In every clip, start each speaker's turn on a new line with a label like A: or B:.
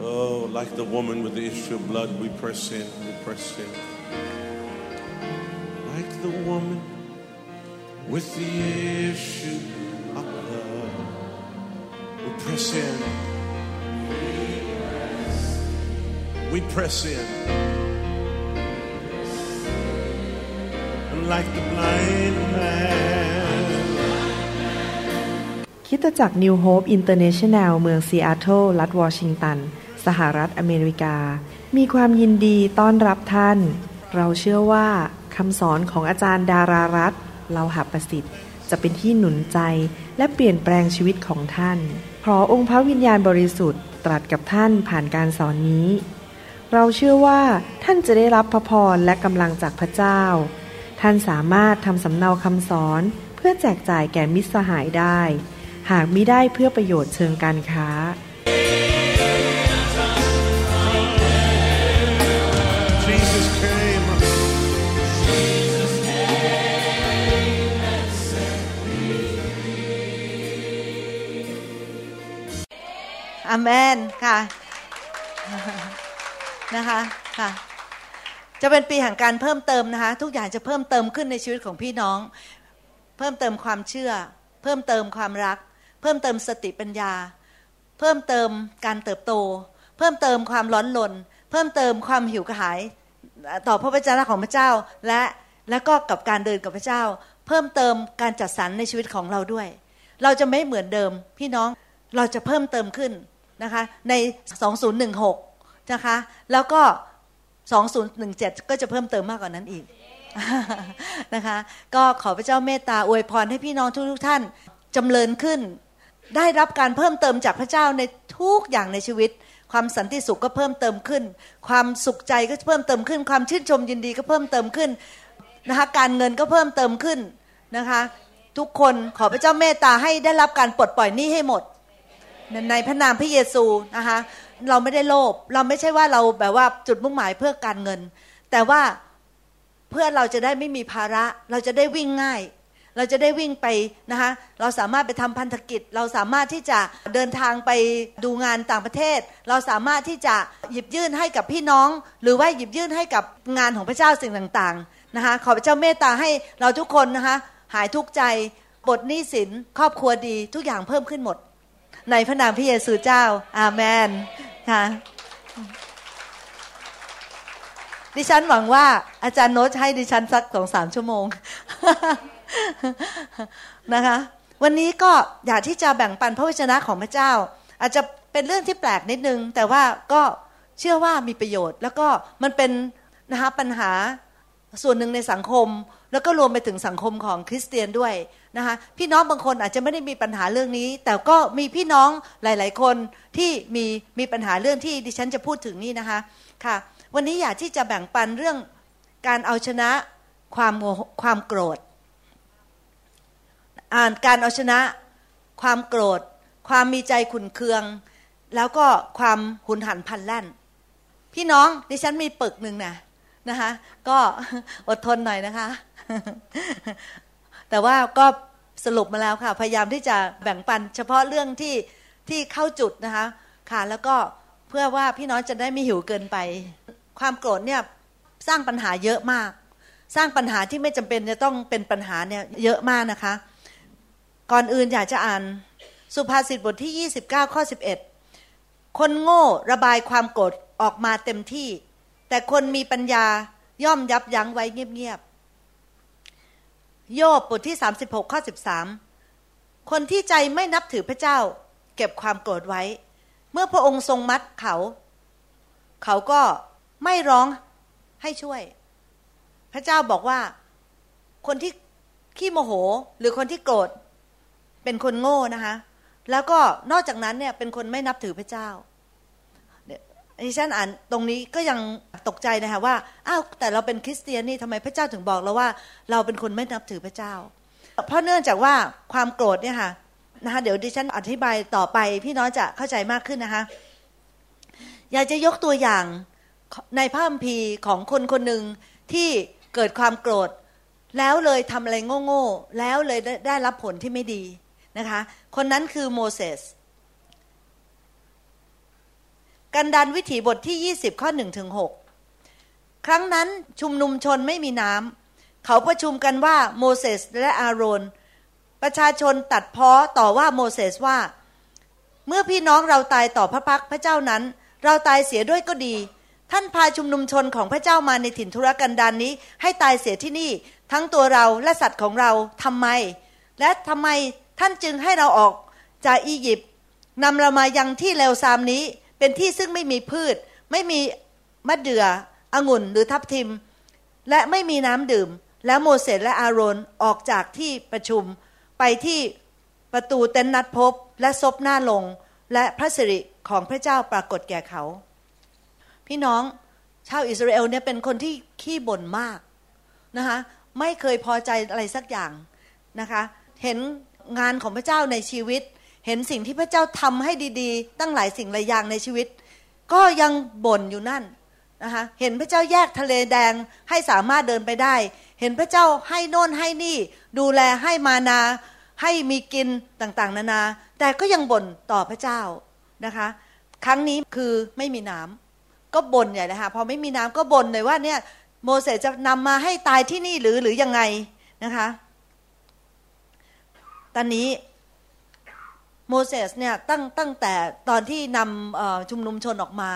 A: Oh, like the woman with the issue of blood, we press in, we press in. Like the woman with the issue of blood, we press in. We press in. And like the blind man.
B: คิดจักร New Hope International เมืองซีแอตเทิลรัฐวอชิงตัน สหรัฐอเมริกา มีความยินดีต้อนรับท่าน เราเชื่อว่าคำสอนของอาจารย์ดารารัตเราหาประสิทธิ์ จะเป็นที่หนุนใจและเปลี่ยนแปลงชีวิตของท่านเพราะองค์พระวิญญาณบริสุทธิ์ตรัสกับท่านผ่านการสอนนี้ เราเชื่อว่าท่านจะได้รับพระพรและกำลังจากพระเจ้า ท่านสามารถทำสำเนาคำสอนเพื่อแจกจ่ายแก่มิตรสหายได้ หากมิได้เพื่อประโยชน์เชิงการค้า
C: อเมนค่ะนะคะค่ะจะเป็นปีแห่งการเพิ่มเติมนะคะ ทุกอย่างจะเพิ่มเติมขึ้นในชีวิตของพี่น้อง เพิ่มเติมความเชื่อ เพิ่มเติมความรัก เพิ่มเติมสติปัญญา เพิ่มเติมการเติบโต เพิ่มเติมความร้อนรนเพิ่มเติมความหิวกระหาย ต่อพระวจนะของพระเจ้าและและก็กับการเดินกับพระเจ้า เพิ่มเติมการจัดสรรในชีวิตของเราด้วย เราจะไม่เหมือนเดิมพี่น้องเราจะเพิ่มเติมขึ้น นะคะใน 2016 นะคะ แล้วก็ 2017 ก็จะเพิ่มเติมมากกว่านั้นอีกนะคะ ก็ขอพระเจ้าเมตตาอวยพรให้พี่น้องทุกๆท่านจำเริญขึ้น ได้รับการเพิ่มเติมจากพระเจ้าในทุกอย่างในชีวิต ความสันติสุขก็เพิ่มเติมขึ้น ความสุขใจก็เพิ่มเติมขึ้น ความชื่นชมยินดีก็เพิ่มเติมขึ้นนะคะการเงินก็เพิ่มเติมขึ้นนะคะ ทุกคนขอพระเจ้าเมตตาให้ได้รับการปลดปล่อยหนี้ให้หมด ในพระนามพระเยซูนะคะเราไม่ได้โลภเราไม่ใช่ว่าเราแบบว่าจุดมุ่งหมายเพื่อการเงิน แต่ว่าเพื่อเราจะได้ไม่มีภาระ เราจะได้วิ่งง่าย เราจะได้วิ่งไปนะคะเราสามารถไปทำพันธกิจ เราสามารถที่จะเดินทางไปดูงานต่างประเทศ เราสามารถที่จะหยิบยื่นให้กับพี่น้อง หรือว่าหยิบยื่นให้กับงานของพระเจ้าสิ่งต่างๆนะคะขอพระเจ้าเมตตาให้เราทุกคนนะคะหายทุกข์ใจบทหนี้สินครอบครัวดีทุกอย่างเพิ่มขึ้นหมด ในพระนามพระเยซูเจ้า อาเมนค่ะดิฉันหวังว่าอาจารย์โน้ตให้ดิฉันสักสองสามชั่วโมงนะคะ วันนี้ก็อยากที่จะแบ่งปันพระวจนะของพระเจ้า อาจจะเป็นเรื่องที่แปลกนิดนึง แต่ว่าก็เชื่อว่ามีประโยชน์ แล้วก็มันเป็นนะคะปัญหาส่วนหนึ่งในสังคม แล้วก็รวมไปถึงสังคมของคริสเตียนด้วย นะคะพี่น้องบางคนอาจจะไม่ได้มีปัญหาเรื่องนี้ แต่ก็มีพี่น้องหลาย ๆ คนที่มีมีปัญหาเรื่องที่ดิฉันจะพูดถึงนี่นะคะค่ะ วันนี้อยากที่จะแบ่งปันเรื่องการเอาชนะความความโกรธอ่านการเอาชนะความโกรธ ความมีใจขุนเคือง แล้วก็ความหุนหันพันแล่น พี่น้องดิฉันมีปึกหนึ่งนะนะคะก็อดทนหน่อยนะคะ แต่ว่าก็สรุปมาแล้วค่ะ พยายามที่จะแบ่งปัน เฉพาะเรื่องที่ที่เข้าจุดนะคะ ค่ะ แล้วก็เพื่อว่าพี่น้องจะได้ไม่หิวเกินไป ความโกรธเนี่ยสร้างปัญหาเยอะมาก สร้างปัญหาที่ไม่จำเป็นจะต้องเป็นปัญหาเนี่ยเยอะมากนะคะ ก่อนอื่นอยากจะอ่านสุภาษิตบทที่ 29 ข้อ 11 คนโง่ระบายความโกรธออกมาเต็มที่ แต่คนมีปัญญาย่อมยับยั้งไว้เงียบๆ โยบบทที่ 36 ข้อ 13 คนที่ใจไม่นับถือพระเจ้า เก็บความโกรธไว้ เมื่อพระองค์ทรงมัดเขา เขาก็ไม่ร้องให้ช่วย พระเจ้าบอกว่า คนที่ขี้โมโหหรือคนที่โกรธเป็นคนโง่นะคะ แล้วก็นอกจากนั้นเนี่ยเป็นคนไม่นับถือพระเจ้า ดิฉันอ่านตรงนี้ก็ยังตกใจนะคะว่าอ้าวแต่เราเป็นคริสเตียนนี่ทำไมพระเจ้าถึงบอกเราว่า เราเป็นคนไม่นับถือพระเจ้า เพราะเนื่องจากว่าความโกรธเนี่ยค่ะนะคะเดี๋ยวดิฉันอธิบายต่อไปพี่น้องจะเข้าใจมากขึ้นนะคะอยากจะยกตัวอย่างในพระคัมภีร์ของคนคนหนึ่งที่เกิดความโกรธ แล้วเลยทำอะไรโง่ๆแล้วเลยได้รับผลที่ไม่ดีนะคะ คนนั้นคือโมเสส กันดานวิถีบทที่ 20 ข้อ1ถึง6ครั้งนั้นชุมนุมชนไม่มีน้ำเขาประชุมกันว่าโมเสสและอาโรน ประชาชนตัดพ้อต่อว่าโมเสสว่า เมื่อพี่น้องเราตายต่อพระพักพระเจ้านั้น เราตายเสียด้วยก็ดี ท่านพาชุมนุมชนของพระเจ้ามาในถิ่นธุรกันดารนนี้ ให้ตายเสียที่นี่ ทั้งตัวเราและสัตว์ของเราทำไม และทำไมท่านจึงให้เราออกจากอียิปต์นำเรามายังที่เลวซามนี้ เป็นที่ซึ่งไม่มีพืช ไม่มีมะเดื่อองุ่นหรือทับทิม และไม่มีน้ำดื่ม แล้วโมเสสและอาโรนออกจากที่ประชุมไปที่ประตูเต็นนัดพบและซบหน้าลง และพระสิริของพระเจ้าปรากฏแก่เขา พี่น้องชาวอิสราเอลเนี่ยเป็นคนที่ขี้บ่นมากนะคะไม่เคยพอใจอะไรสักอย่างนะคะ เห็นงานของพระเจ้าในชีวิต เห็นสิ่งที่พระเจ้าทำให้ดี ๆ ตั้งหลายสิ่งหลายอย่างในชีวิต ก็ยังบ่นอยู่นั่นนะคะเห็นพระเจ้าแยกทะเลแดงให้สามารถเดินไปได้ เห็นพระเจ้าให้โน่นให้นี่ ดูแลให้มานา ให้มีกินต่างๆ นานา แต่ก็ยังบ่นต่อพระเจ้านะคะ ครั้งนี้คือไม่มีน้ำก็บ่นใหญ่เลยค่ะพอไม่มีน้ำก็บ่นเลยว่าเนี่ยโมเสสจะนำมาให้ตายที่นี่หรือหรือยังไงนะคะ ตอนนี้ โมเสสเนี่ยตั้งตั้งแต่ตอนที่นำชุมนุมชนออกมา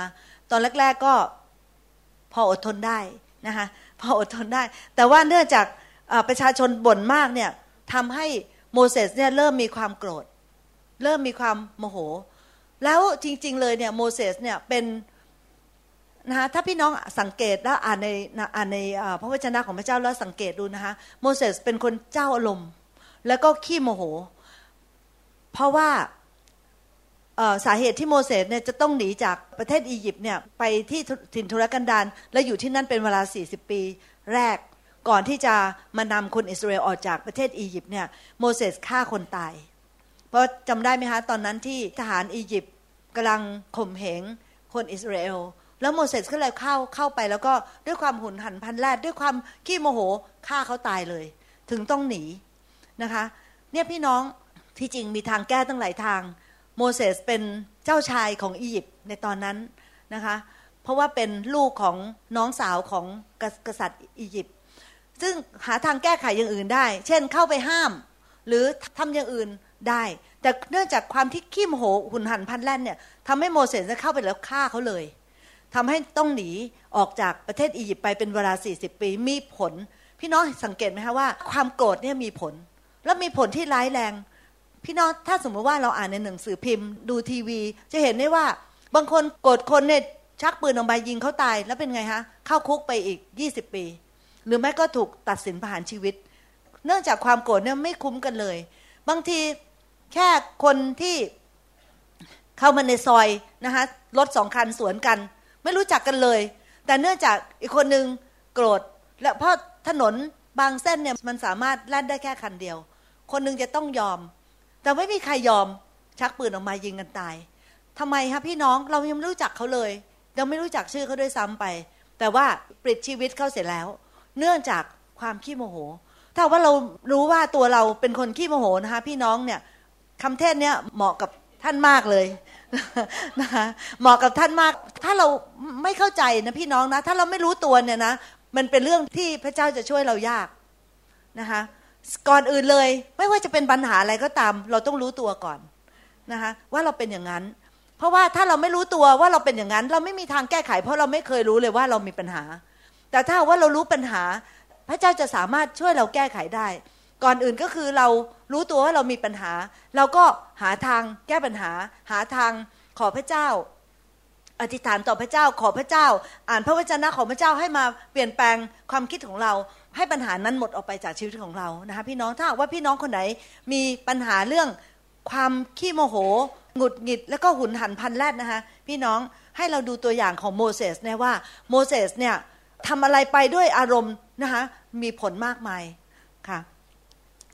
C: ตอนแรก ๆก็พออดทนได้นะคะพออดทนได้ แต่ว่าเนื่องจากประชาชนบ่นมากเนี่ยทำให้โมเสสเนี่ยเริ่มมีความโกรธ เริ่มมีความโมโห แล้วจริง ๆ เลยเนี่ยโมเสสเนี่ยเป็นนะคะถ้าพี่น้องสังเกตแล้วอ่านในอ่านในพระวจนะของพระเจ้าแล้วสังเกตดูนะคะโมเสสเป็นคนเจ้าอารมณ์ แล้วก็ขี้โมโห เพราะว่าสาเหตุที่โมเสสเนี่ยจะต้องหนีจากประเทศอียิปต์เนี่ยไปที่ถิ่นทุรกันดารและอยู่ที่นั่นเป็นเวลา 40 ปีแรกก่อนที่จะมานำคนอิสราเอลออกจากประเทศอียิปต์เนี่ยโมเสสฆ่าคนตาย เพราะจำได้ไหมคะตอนนั้นที่ทหารอียิปต์กำลังข่มเหงคนอิสราเอลแล้วโมเสสก็เลยเข้าเข้าไปแล้วก็ด้วยความหุนหันพันแรดด้วยความขี้โมโหฆ่าเขาตายเลย ถึงต้องหนีนะคะ เนี่ยพี่น้อง ที่จริงมีทางแก้ตั้งหลายทาง โมเสสเป็นเจ้าชายของอียิปต์ในตอนนั้นนะคะ เพราะว่าเป็นลูกของน้องสาวของกษัตริย์อียิปต์ ซึ่งหาทางแก้ไขอย่างอื่นได้ เช่นเข้าไปห้าม หรือทำอย่างอื่นได้ แต่เนื่องจากความที่ขี้โมโหหุนหันพันแล่นเนี่ยทำให้โมเสสจะเข้าไปแล้วฆ่าเขาเลยทำให้ต้องหนีออกจากประเทศอียิปต์ไปเป็นเวลา 40 ปีมีผล พี่น้องสังเกตไหมคะว่า ความโกรธเนี่ยมีผล แล้วมีผลที่ร้ายแรง พี่น้องถ้าสมมติว่าเราอ่านในหนังสือพิมพ์ ดูทีวี จะเห็นได้ว่าบางคนโกรธคนเนี่ยชักปืนออกมายิงเขาตายแล้วเป็นไงฮะเข้าคุกไปอีก 20 ปี หรือไม่ก็ถูกตัดสินประหารชีวิต เนื่องจากความโกรธเนี่ยไม่คุ้มกันเลย บางทีแค่คนที่เข้ามาในซอยนะคะรถสองคันสวนกัน ไม่รู้จักกันเลย แต่เนื่องจากอีกคนนึงโกรธและเพราะถนนบางเส้นเนี่ยมันสามารถแล่นได้แค่คันเดียว คนนึงจะต้องยอม แต่ไม่มีใครยอมชักปืนออกมายิงกันตายทำไมคะพี่น้องเรายังไม่รู้จักเขาเลยเราไม่รู้จักชื่อเขาด้วยซ้ำไป แต่ว่าปลิดชีวิตเขาเสร็จแล้ว เนื่องจากความขี้โมโห ถ้าว่าเรารู้ว่าตัวเราเป็นคนขี้โมโหนะคะพี่น้องเนี่ยคำเทศเนี่ยเหมาะกับท่านมากเลยนะคะเหมาะกับท่านมาก ถ้าเราไม่เข้าใจนะพี่น้องนะ ถ้าเราไม่รู้ตัวเนี่ยนะ มันเป็นเรื่องที่พระเจ้าจะช่วยเรายากนะคะ ก่อนอื่นเลย ไม่ว่าจะเป็นปัญหาอะไรก็ตาม เราต้องรู้ตัวก่อนนะคะว่าเราเป็นอย่างนั้น เพราะว่าถ้าเราไม่รู้ตัวว่าเราเป็นอย่างนั้น เราไม่มีทางแก้ไข เพราะเราไม่เคยรู้เลยว่าเรามีปัญหา แต่ถ้าว่าเรารู้ปัญหา พระเจ้าจะสามารถช่วยเราแก้ไขได้ ก่อนอื่นก็คือเรารู้ตัวว่าเรามีปัญหา เราก็หาทางแก้ปัญหา หาทางขอพระเจ้า อธิษฐานต่อพระเจ้าขอพระเจ้า อ่านพระวจนะของพระเจ้าให้มาเปลี่ยนแปลงความคิดของเรา ให้ปัญหานั้นหมดออกไปจากชีวิตของเรานะคะพี่น้องถ้าว่าพี่น้องคนไหนมีปัญหาเรื่องความขี้โมโหหงุดหงิดแล้วก็หุนหันพันแรดนะคะพี่น้องให้เราดูตัวอย่างของโมเสสเนี่ยว่าโมเสสเนี่ยทำอะไรไปด้วยอารมณ์นะคะมีผลมากมายค่ะ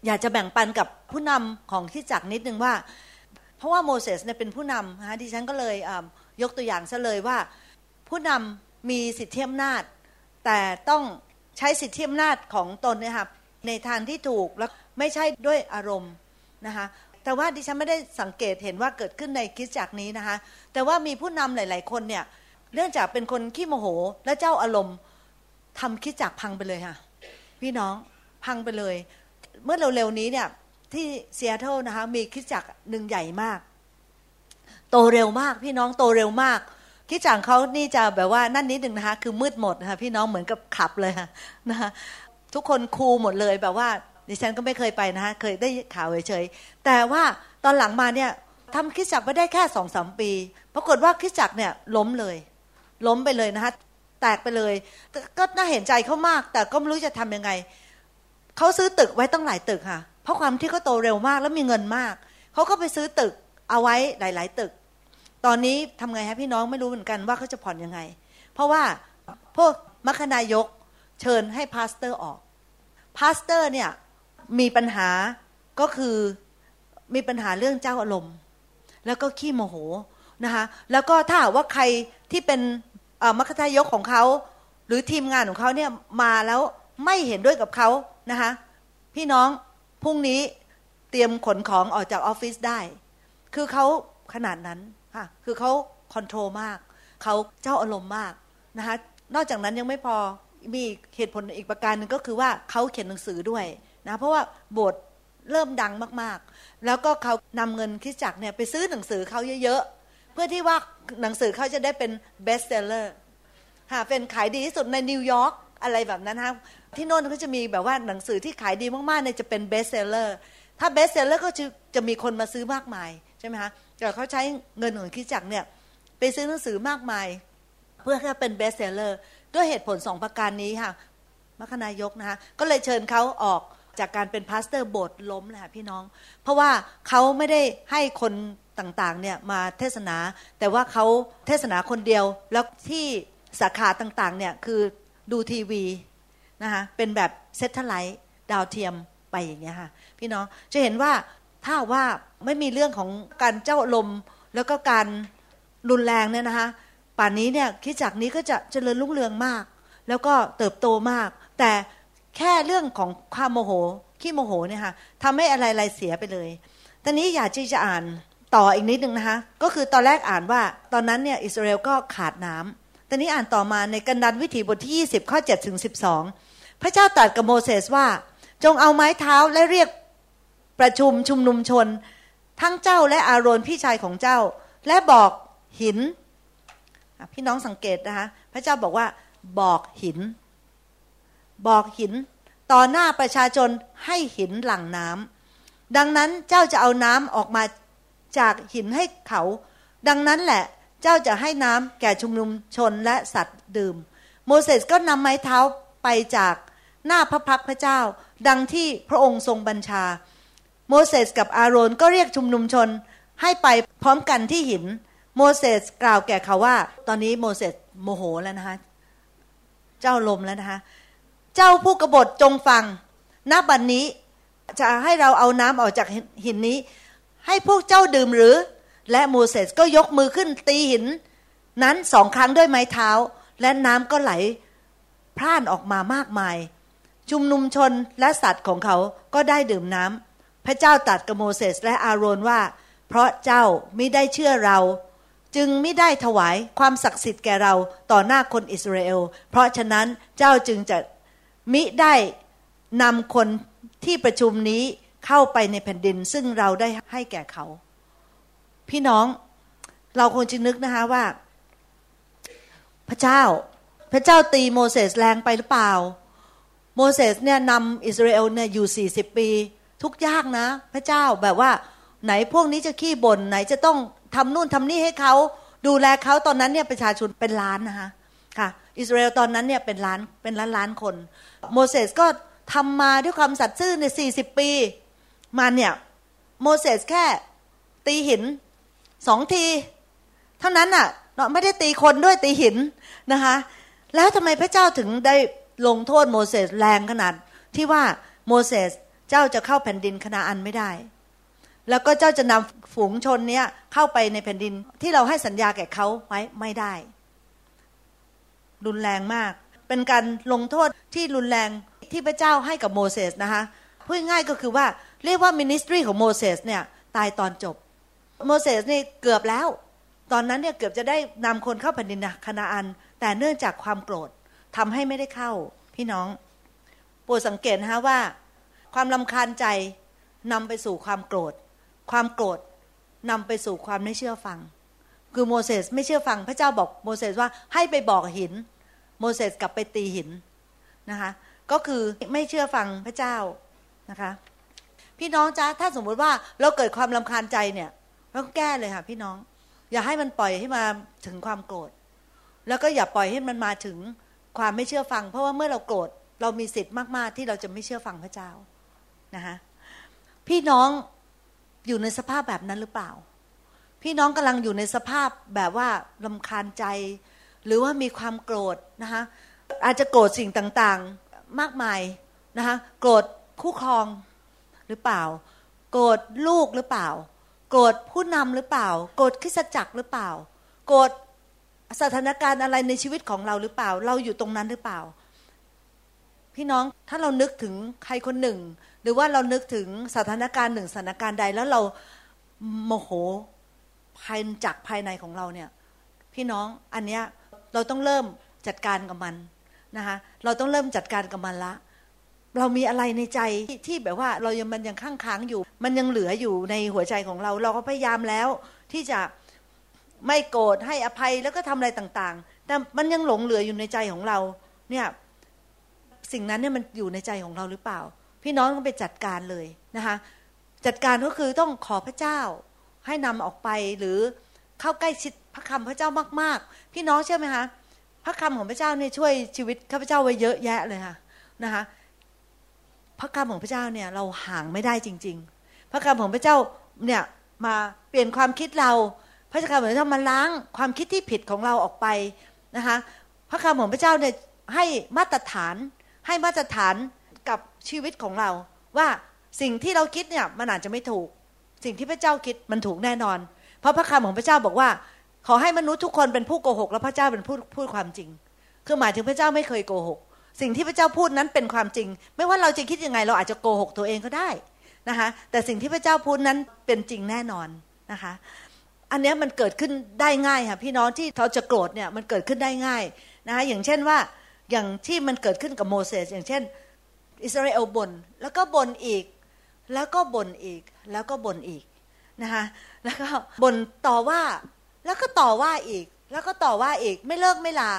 C: อยากจะแบ่งปันกับผู้นำของที่จักนิดนึงว่า เพราะว่าโมเสสเนี่ยเป็นผู้นำนะคะดิฉันก็เลยยกตัวอย่างซะเลยว่า ผู้นำมีสิทธิอำนาจ แต่ต้อง ใช้สิทธิอำนาจของตนนี่ยค่ะในทางที่ถูกแล้วไม่ใช่ด้วยอารมณ์นะคะแต่ว่าดิฉันไม่ได้สังเกตเห็นว่าเกิดขึ้นในคริสตจักนี้นะคะแต่ว่ามีผู้นำหลาย ๆ คนเนี่ยเนื่องจากเป็นคนขี้โมโหและเจ้าอารมณ์ทำคริสตจักรพังไปเลยค่ะพี่น้องพังไปเลย เมื่อเร็วๆนี้เนี่ยที่เซีแอตเทิลนะคะมีคริสตจักรหนึ่งใหญ่มาก โตเร็วมากพี่น้องโตเร็วมาก คริสตจักรเขานี่จะแบบว่านั่นนิดหนึ่งนะคะคือมืดหมดนะคะพี่น้องเหมือนกับคลับเลยค่ะนะคะทุกคน cool หมดเลยแบบว่าดิฉันก็ไม่เคยไปนะคะเคยได้ข่าวเฉยๆแต่ว่าตอนหลังมาเนี่ยทำคริสตจักรไปได้แค่สองสามปี ปรากฏว่าคริสตจักรเนี่ยล้มเลย ล้มไปเลยนะคะแตกไปเลย ก็น่าเห็นใจเขามาก แต่ก็ไม่รู้จะทำยังไงเขาซื้อตึกไว้ตั้งหลายตึกค่ะ เพราะความที่เขาโตเร็วมากแล้วมีเงินมากเขาก็ไปซื้อตึกเอาไว้หลาย ๆ ตึก ตอนนี้ทำไงฮะพี่น้องไม่รู้เหมือนกันว่าเขาจะผ่อนยังไง เพราะว่าพวกมัคคณายกเชิญให้ pastor ออก pastor เนี่ยมีปัญหาก็คือมีปัญหาเรื่องเจ้าอารมณ์ แล้วก็ขี้โมโหนะคะแล้วก็ถ้าว่าใครที่เป็นมัคนายกของเขา หรือทีมงานของเขาเนี่ยมาแล้วไม่เห็นด้วยกับเขานะคะพี่น้องพรุ่งนี้เตรียมขนของออกจากออฟฟิศได้ คือเขาขนาดนั้น ค่ะคือเขา control มาก เขาเจ้าอารมณ์มากนะคะนอกจากนั้นยังไม่พอมีเหตุผลอีกประการหนึ่งก็คือว่าเขาเขียนหนังสือด้วยนะเพราะว่าโบสถ์เริ่มดังมากๆ แล้วก็เขานำเงินคริสตจักรเนี่ยไปซื้อหนังสือเขาเยอะๆ เพื่อที่ว่าหนังสือเขาจะได้เป็น bestseller ค่ะเป็นขายดีที่สุดในนิวยอร์กอะไรแบบนั้นนะที่โน่นเขาจะมีแบบว่าหนังสือที่ขายดีมากๆเนี่ยจะเป็น bestseller ถ้า bestseller ก็จะจะมีคนมาซื้อมากมายใช่ไหมคะ แต่เขาใช้เงินของคริสตจักรเนี่ยไปซื้อหนังสือมากมาย เพื่อให้เป็น bestseller ด้วยเหตุผลสองประการนี้ค่ะมัคนายกนะคะก็เลยเชิญเขาออกจากการเป็น pastor โบสถ์ล้มแหละพี่น้อง เพราะว่าเขาไม่ได้ให้คนต่างๆเนี่ยมาเทศนา แต่ว่าเขาเทศนาคนเดียว แล้วที่สาขาต่างๆเนี่ยคือดูทีวีนะคะเป็นแบบ satelliteดาวเทียมไปอย่างเงี้ยค่ะพี่น้องจะเห็นว่า ถ้าว่าไม่มีเรื่องของการเจ้าลม แล้วก็การรุนแรงเนี่ยนะคะป่านนี้เนี่ยคิดจากนี้ก็จะเจริญรุ่งเรืองมาก แล้วก็เติบโตมาก แต่แค่เรื่องของความโมโหขี้โมโหเนี่ยค่ะทำให้อะไรๆเสียไปเลยตอนนี้อยากที่จะอ่านต่ออีกนิดนึงนะคะก็คือตอนแรกอ่านว่าตอนนั้นเนี่ยอิสราเอลก็ขาดน้ำตอนนี้อ่านต่อมาในกันดันวิถีบทที่ 20 ข้อ7ถึง12 พระเจ้าตรัสกับโมเสสว่า จงเอาไม้เท้าและเรียก ประชุมชุมนุมชน ทั้งเจ้าและอารอนพี่ชายของเจ้า และบอกหิน พี่น้องสังเกตนะคะพระเจ้าบอกว่า บอกหิน บอกหิน ต่อหน้าประชาชนให้หินหลั่งน้ำดังนั้นเจ้าจะเอาน้ำออกมาจากหินให้เขา ดังนั้นแหละเจ้าจะให้น้ำแก่ชุมนุมชนและสัตว์ดื่ม โมเสสก็นำไม้เท้าไปจากหน้าพระพักพระเจ้า ดังที่พระองค์ทรงบัญชา โมเสสกับอาโรนก็เรียกชุมนุมชนให้ไปพร้อมกันที่หิน โมเสสกล่าวแก่เขาว่า ตอนนี้โมเสสโมโหแล้วนะคะ เจ้าลมแล้วนะคะ เจ้าผู้กบฏจงฟังณบัดนนี้จะให้เราเอาน้ำออกจากหินนี้ ให้พวกเจ้าดื่มหรือ และโมเสสก็ยกมือขึ้นตีหิน นั้นสองครั้งด้วยไม้เท้า และน้ำก็ไหลพร่านออกมามากมาย ชุมนุมชนและสัตว์ของเขาก็ได้ดื่มน้ำ พระเจ้าตัดกับโมเสสและอาโรนว่า เพราะเจ้าไม่ได้เชื่อเรา จึงไม่ได้ถวายความศักดิ์สิทธิ์แก่เราต่อหน้าคนอิสราเอล เพราะฉะนั้นเจ้าจึงจะมิได้นำคนที่ประชุมนี้เข้าไปในแผ่นดิน ซึ่งเราได้ให้แก่เขา พี่น้องเราคงจะนึกนะคะว่า พระเจ้า พระเจ้าตีโมเสสแรงไปหรือเปล่า โมเสสเนี่ยนำอิสราเอลเนี่ยอยู่สี่สิบปี ทุกยากนะ พระเจ้าแบบว่า ไหนพวกนี้จะขี้บน่นไหนจะต้องทำนู่นทำนี่ให้เขาดูแลเขาตอนนั้นเนี่ยประชาชนเป็นล้านนะคะค่ะ อิสราเอลตอนนั้นเนี่ยเป็นล้านเป็นล้านล้านคน โมเสสก็ทำมาด้วยความสัตย์ซื่อในสี่สิบปีมาเนี่ยโมเสสแค่ตีหินสองที เท่านั้นน่ะไม่ได้ตีคนด้วยตีหินนะคะ แล้วทำไมพระเจ้าถึงได้ลงโทษโมเสสแรงขนาด ที่ว่าโมเสส เจ้าจะเข้าแผ่นดินคณาอันไม่ได้ แล้วก็เจ้าจะนำฝูงชนเนี้ยเข้าไปในแผ่นดินที่เราให้สัญญาแก่เขาไว้ไม่ได้ รุนแรงมาก เป็นการลงโทษที่รุนแรงที่พระเจ้าให้กับโมเสสนะคะพูดง่ายก็คือว่าเรียกว่ามินิสทรีของโมเสสเนี่ยตายตอนจบ โมเสสนี่เกือบแล้ว ตอนนั้นเนี่ยเกือบจะได้นำคนเข้าแผ่นดินคณาอัน แต่เนื่องจากความโกรธทำให้ไม่ได้เข้าพี่น้องโปรดสังเกตนะฮะว่า ความลำคาญใจนำไปสู่ความโกรธ ความโกรธนำไปสู่ความไม่เชื่อฟัง คือโมเสสไม่เชื่อฟัง พระเจ้าบอกโมเสสว่าให้ไปบอกหิน โมเสสกลับไปตีหินนะคะก็คือไม่เชื่อฟังพระเจ้านะคะพี่น้องจ้าถ้าสมมุติว่าเราเกิดความลำคาญใจเนี่ยเราแก้เลยค่ะพี่น้อง อย่าให้มันปล่อยให้มาถึงความโกรธ แล้วก็อย่าปล่อยให้มันมาถึงความไม่เชื่อฟัง เพราะว่าเมื่อเราโกรธเรามีสิทธิ์มาก ๆ ที่เราจะไม่เชื่อฟังพระเจ้า นะคะพี่น้องอยู่ในสภาพแบบนั้นหรือเปล่า พี่น้องกำลังอยู่ในสภาพแบบว่าลำคาญใจ หรือว่ามีความโกรธนะคะอาจจะโกรธสิ่งต่างๆมากมายนะคะโกรธคู่ครองหรือเปล่า โกรธลูกหรือเปล่า โกรธผู้นำหรือเปล่า โกรธคริสจักรหรือเปล่า โกรธสถานการณ์อะไรในชีวิตของเราหรือเปล่า เราอยู่ตรงนั้นหรือเปล่า พี่น้องถ้าเรานึกถึงใครคนหนึ่ง หรือว่าเรานึกถึงสถานการณ์หนึ่งสถานการณ์ใดแล้วเราโมโหภายจากภายในของเราเนี่ย พี่น้องอันเนี้ยเราต้องเริ่มจัดการกับมันนะคะเราต้องเริ่มจัดการกับมันละ เรามีอะไรในใจทที่แบบว่าเรายังมันยังข้างค้างอยู่ มันยังเหลืออยู่ในหัวใจของเรา เราก็พยายามแล้ว ที่จะไม่โกรธให้อภัยแล้วก็ทำอะไรต่างๆ แต่มันยังหลงเหลืออยู่ในใจของเรา เนี่ยสิ่งนั้นเนี่ยมันอยู่ในใจของเราหรือเปล่า พี่น้องต้องไปจัดการเลยนะคะจัดการก็คือต้องขอพระเจ้าให้นำออกไปหรือเข้าใกล้ชิดพระคำพระเจ้ามาก ๆ พี่น้องเชื่อไหมคะพระคำของพระเจ้าเนี่ยช่วยชีวิตข้าพเจ้าไว้เยอะแยะเลยค่ะนะคะพระคำของพระเจ้าเนี่ยเราห่างไม่ได้จริง ๆ พระคำของพระเจ้าเนี่ยมาเปลี่ยนความคิดเรา พระคำของพระเจ้ามาล้างความคิดที่ผิดของเราออกไปนะคะพระคำของพระเจ้าเนี่ยให้มาตรฐานให้มาตรฐาน กับชีวิตของเรา ว่าสิ่งที่เราคิดเนี่ยมันอาจจะไม่ถูก สิ่งที่พระเจ้าคิดมันถูกแน่นอน เพราะพระคำของพระเจ้าบอกว่า ขอให้มนุษย์ทุกคนเป็นผู้โกหก แล้วพระเจ้าเป็นผู้พูดความจริง คือหมายถึงพระเจ้าไม่เคยโกหก สิ่งที่พระเจ้าพูดนั้นเป็นความจริง ไม่ว่าเราจะคิดยังไง เราอาจจะโกหกตัวเองก็ได้นะคะแต่สิ่งที่พระเจ้าพูดนั้นเป็นจริงแน่นอนนะคะอันนี้มันเกิดขึ้นได้ง่ายค่ะพี่น้องที่เขาจะโกรธเนี่ยมันเกิดขึ้นได้ง่ายนะคะอย่างเช่นว่าอย่างที่มันเกิดขึ้นกับโมเสสอย่างเช่น อิสราเอลบน่นแล้วก็บ่นอีก แล้วก็บ่นอีกแล้วก็บ่นอีกนะคะแล้วก็บ่นต่อว่าแล้วก็ต่อว่าอีก แล้วก็ต่อว่าอีกไม่เลิกไม่ลา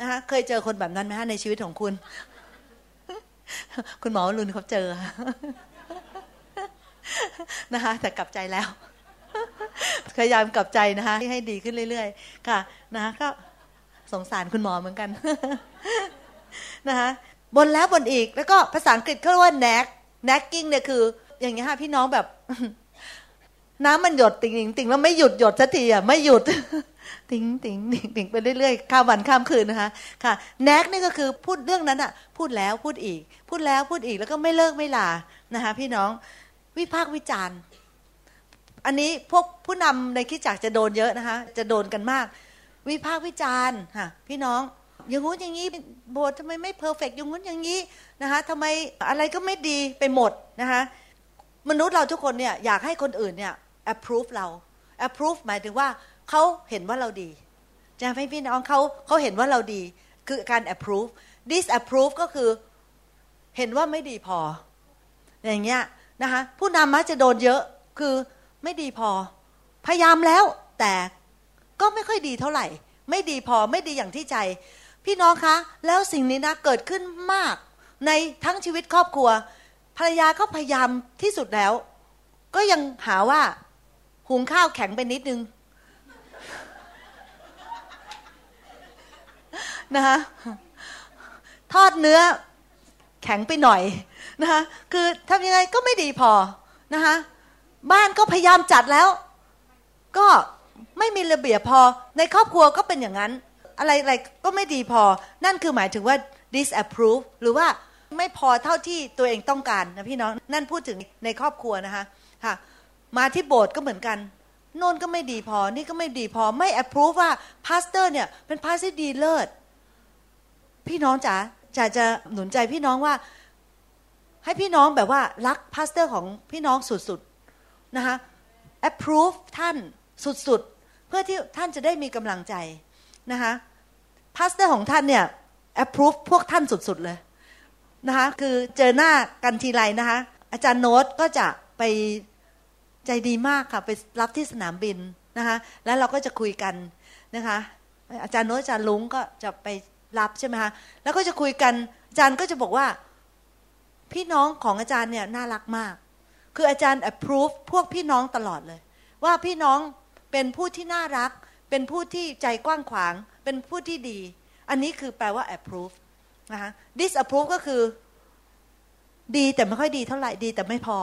C: นะคะเคยเจอคนแบบนั้นไหมฮะในชีวิตของคุณ คุณหมอรุนเขาเจอนะคะแต่กลับใจแล้วพยายามกลับใจนะคะให้ดีขึ้นเรื่อย ๆ ค่ะนะคะก็สงสารคุณหมอเหมือนกันนะคะ บนแล้วบนอีก แล้วก็ภาษาอังกฤษเขาเรียกว่า nag nagging เนี่ยคือ อย่างเงี้ยค่ะพี่น้องแบบ น้ำมันหยดติ่งติ่งติ่งแล้วไม่หยุดหยดสักทีอะไม่หยุดติ่งติ่งติ่งติ่งไปเรื่อยๆข้ามวันข้ามคืนนะคะ ค่ะ nag นี่ก็คือพูดเรื่องนั้นอะ พูดแล้วพูดอีก พูดแล้วพูดอีกแล้วก็ไม่เลิกไม่ลานะคะ พี่น้องวิพากษ์วิจารณ์ อันนี้พวกผู้นำในคิดจักจะโดนเยอะนะคะ จะโดนกันมาก วิพากษ์วิจารณ์ค่ะ พี่น้อง อย่างงู้นอย่างนี้โบสถ์ทำไมไม่เพอร์เฟกอย่างงู้นอย่างนี้นะคะทำไมอะไรก็ไม่ดีไปหมดนะคะมนุษย์เราทุกคนเนี่ยอยากให้คนอื่นเนี่ย approve เรา approve หมายถึงว่าเขาเห็นว่าเราดีจะให้พี่น้องเขาเขาเห็นว่าเราดี คือการ approve disapprove ก็คือเห็นว่าไม่ดีพอ อย่างเงี้ยนะคะผู้นำมักจะโดนเยอะคือไม่ดีพอ พยายามแล้วแต่ก็ไม่ค่อยดีเท่าไหร่ ไม่ดีพอไม่ดีอย่างที่ใจ พี่น้องคะ แล้วสิ่งนี้นะเกิดขึ้นมาก ในทั้งชีวิตครอบครัว ภรรยาก็พยายามที่สุดแล้ว ก็ยังหาว่า หุงข้าวแข็งไปนิดนึงนะคะทอดเนื้อแข็งไปหน่อยนะคะคือทำยังไงก็ไม่ดีพอนะคะบ้านก็พยายามจัดแล้ว ก็ไม่มีระเบียบพอในครอบครัวก็เป็นอย่างนั้น อะไรอะไรก็ไม่ดีพอ นั่นคือหมายถึงว่า disapprove หรือว่าไม่พอเท่าที่ตัวเองต้องการนะพี่น้อง นั่นพูดถึงในครอบครัวนะคะค่ะ มาที่โบสถ์ก็เหมือนกันโน่นก็ไม่ดีพอ นี่ก็ไม่ดีพอ ไม่ approve ว่า pastor เนี่ยเป็น pastor ที่ดีเลิศ พี่น้องจ๋าจะจะหนุนใจพี่น้องว่า ให้พี่น้องแบบว่ารัก pastor ของพี่น้องสุดๆนะคะ approve ท่านสุดๆ เพื่อที่ท่านจะได้มีกำลังใจนะคะ pastor ของท่านเนี่ย approve พวกท่านสุดๆเลยนะคะคือเจอหน้ากันทีไรนะคะ อาจารย์โน้ตก็จะไปใจดีมากค่ะไปรับที่สนามบินนะคะแล้วเราก็จะคุยกันนะคะอาจารย์โน้ตอาจารย์ลุงก็จะไปรับใช่ไหมคะแล้วก็จะคุยกันอาจารย์ก็จะบอกว่า พี่น้องของอาจารย์เนี่ยน่ารักมาก คืออาจารย์ approve พวกพี่น้องตลอดเลย ว่าพี่น้องเป็นผู้ที่น่ารัก เป็นผู้ที่ใจกว้างขวางเป็นผู้ที่ดี อันนี้คือแปลว่า approve นะคะ disapprove ก็คือ ดีแต่ไม่ค่อยดีเท่าไหร่ดีแต่ไม่พอ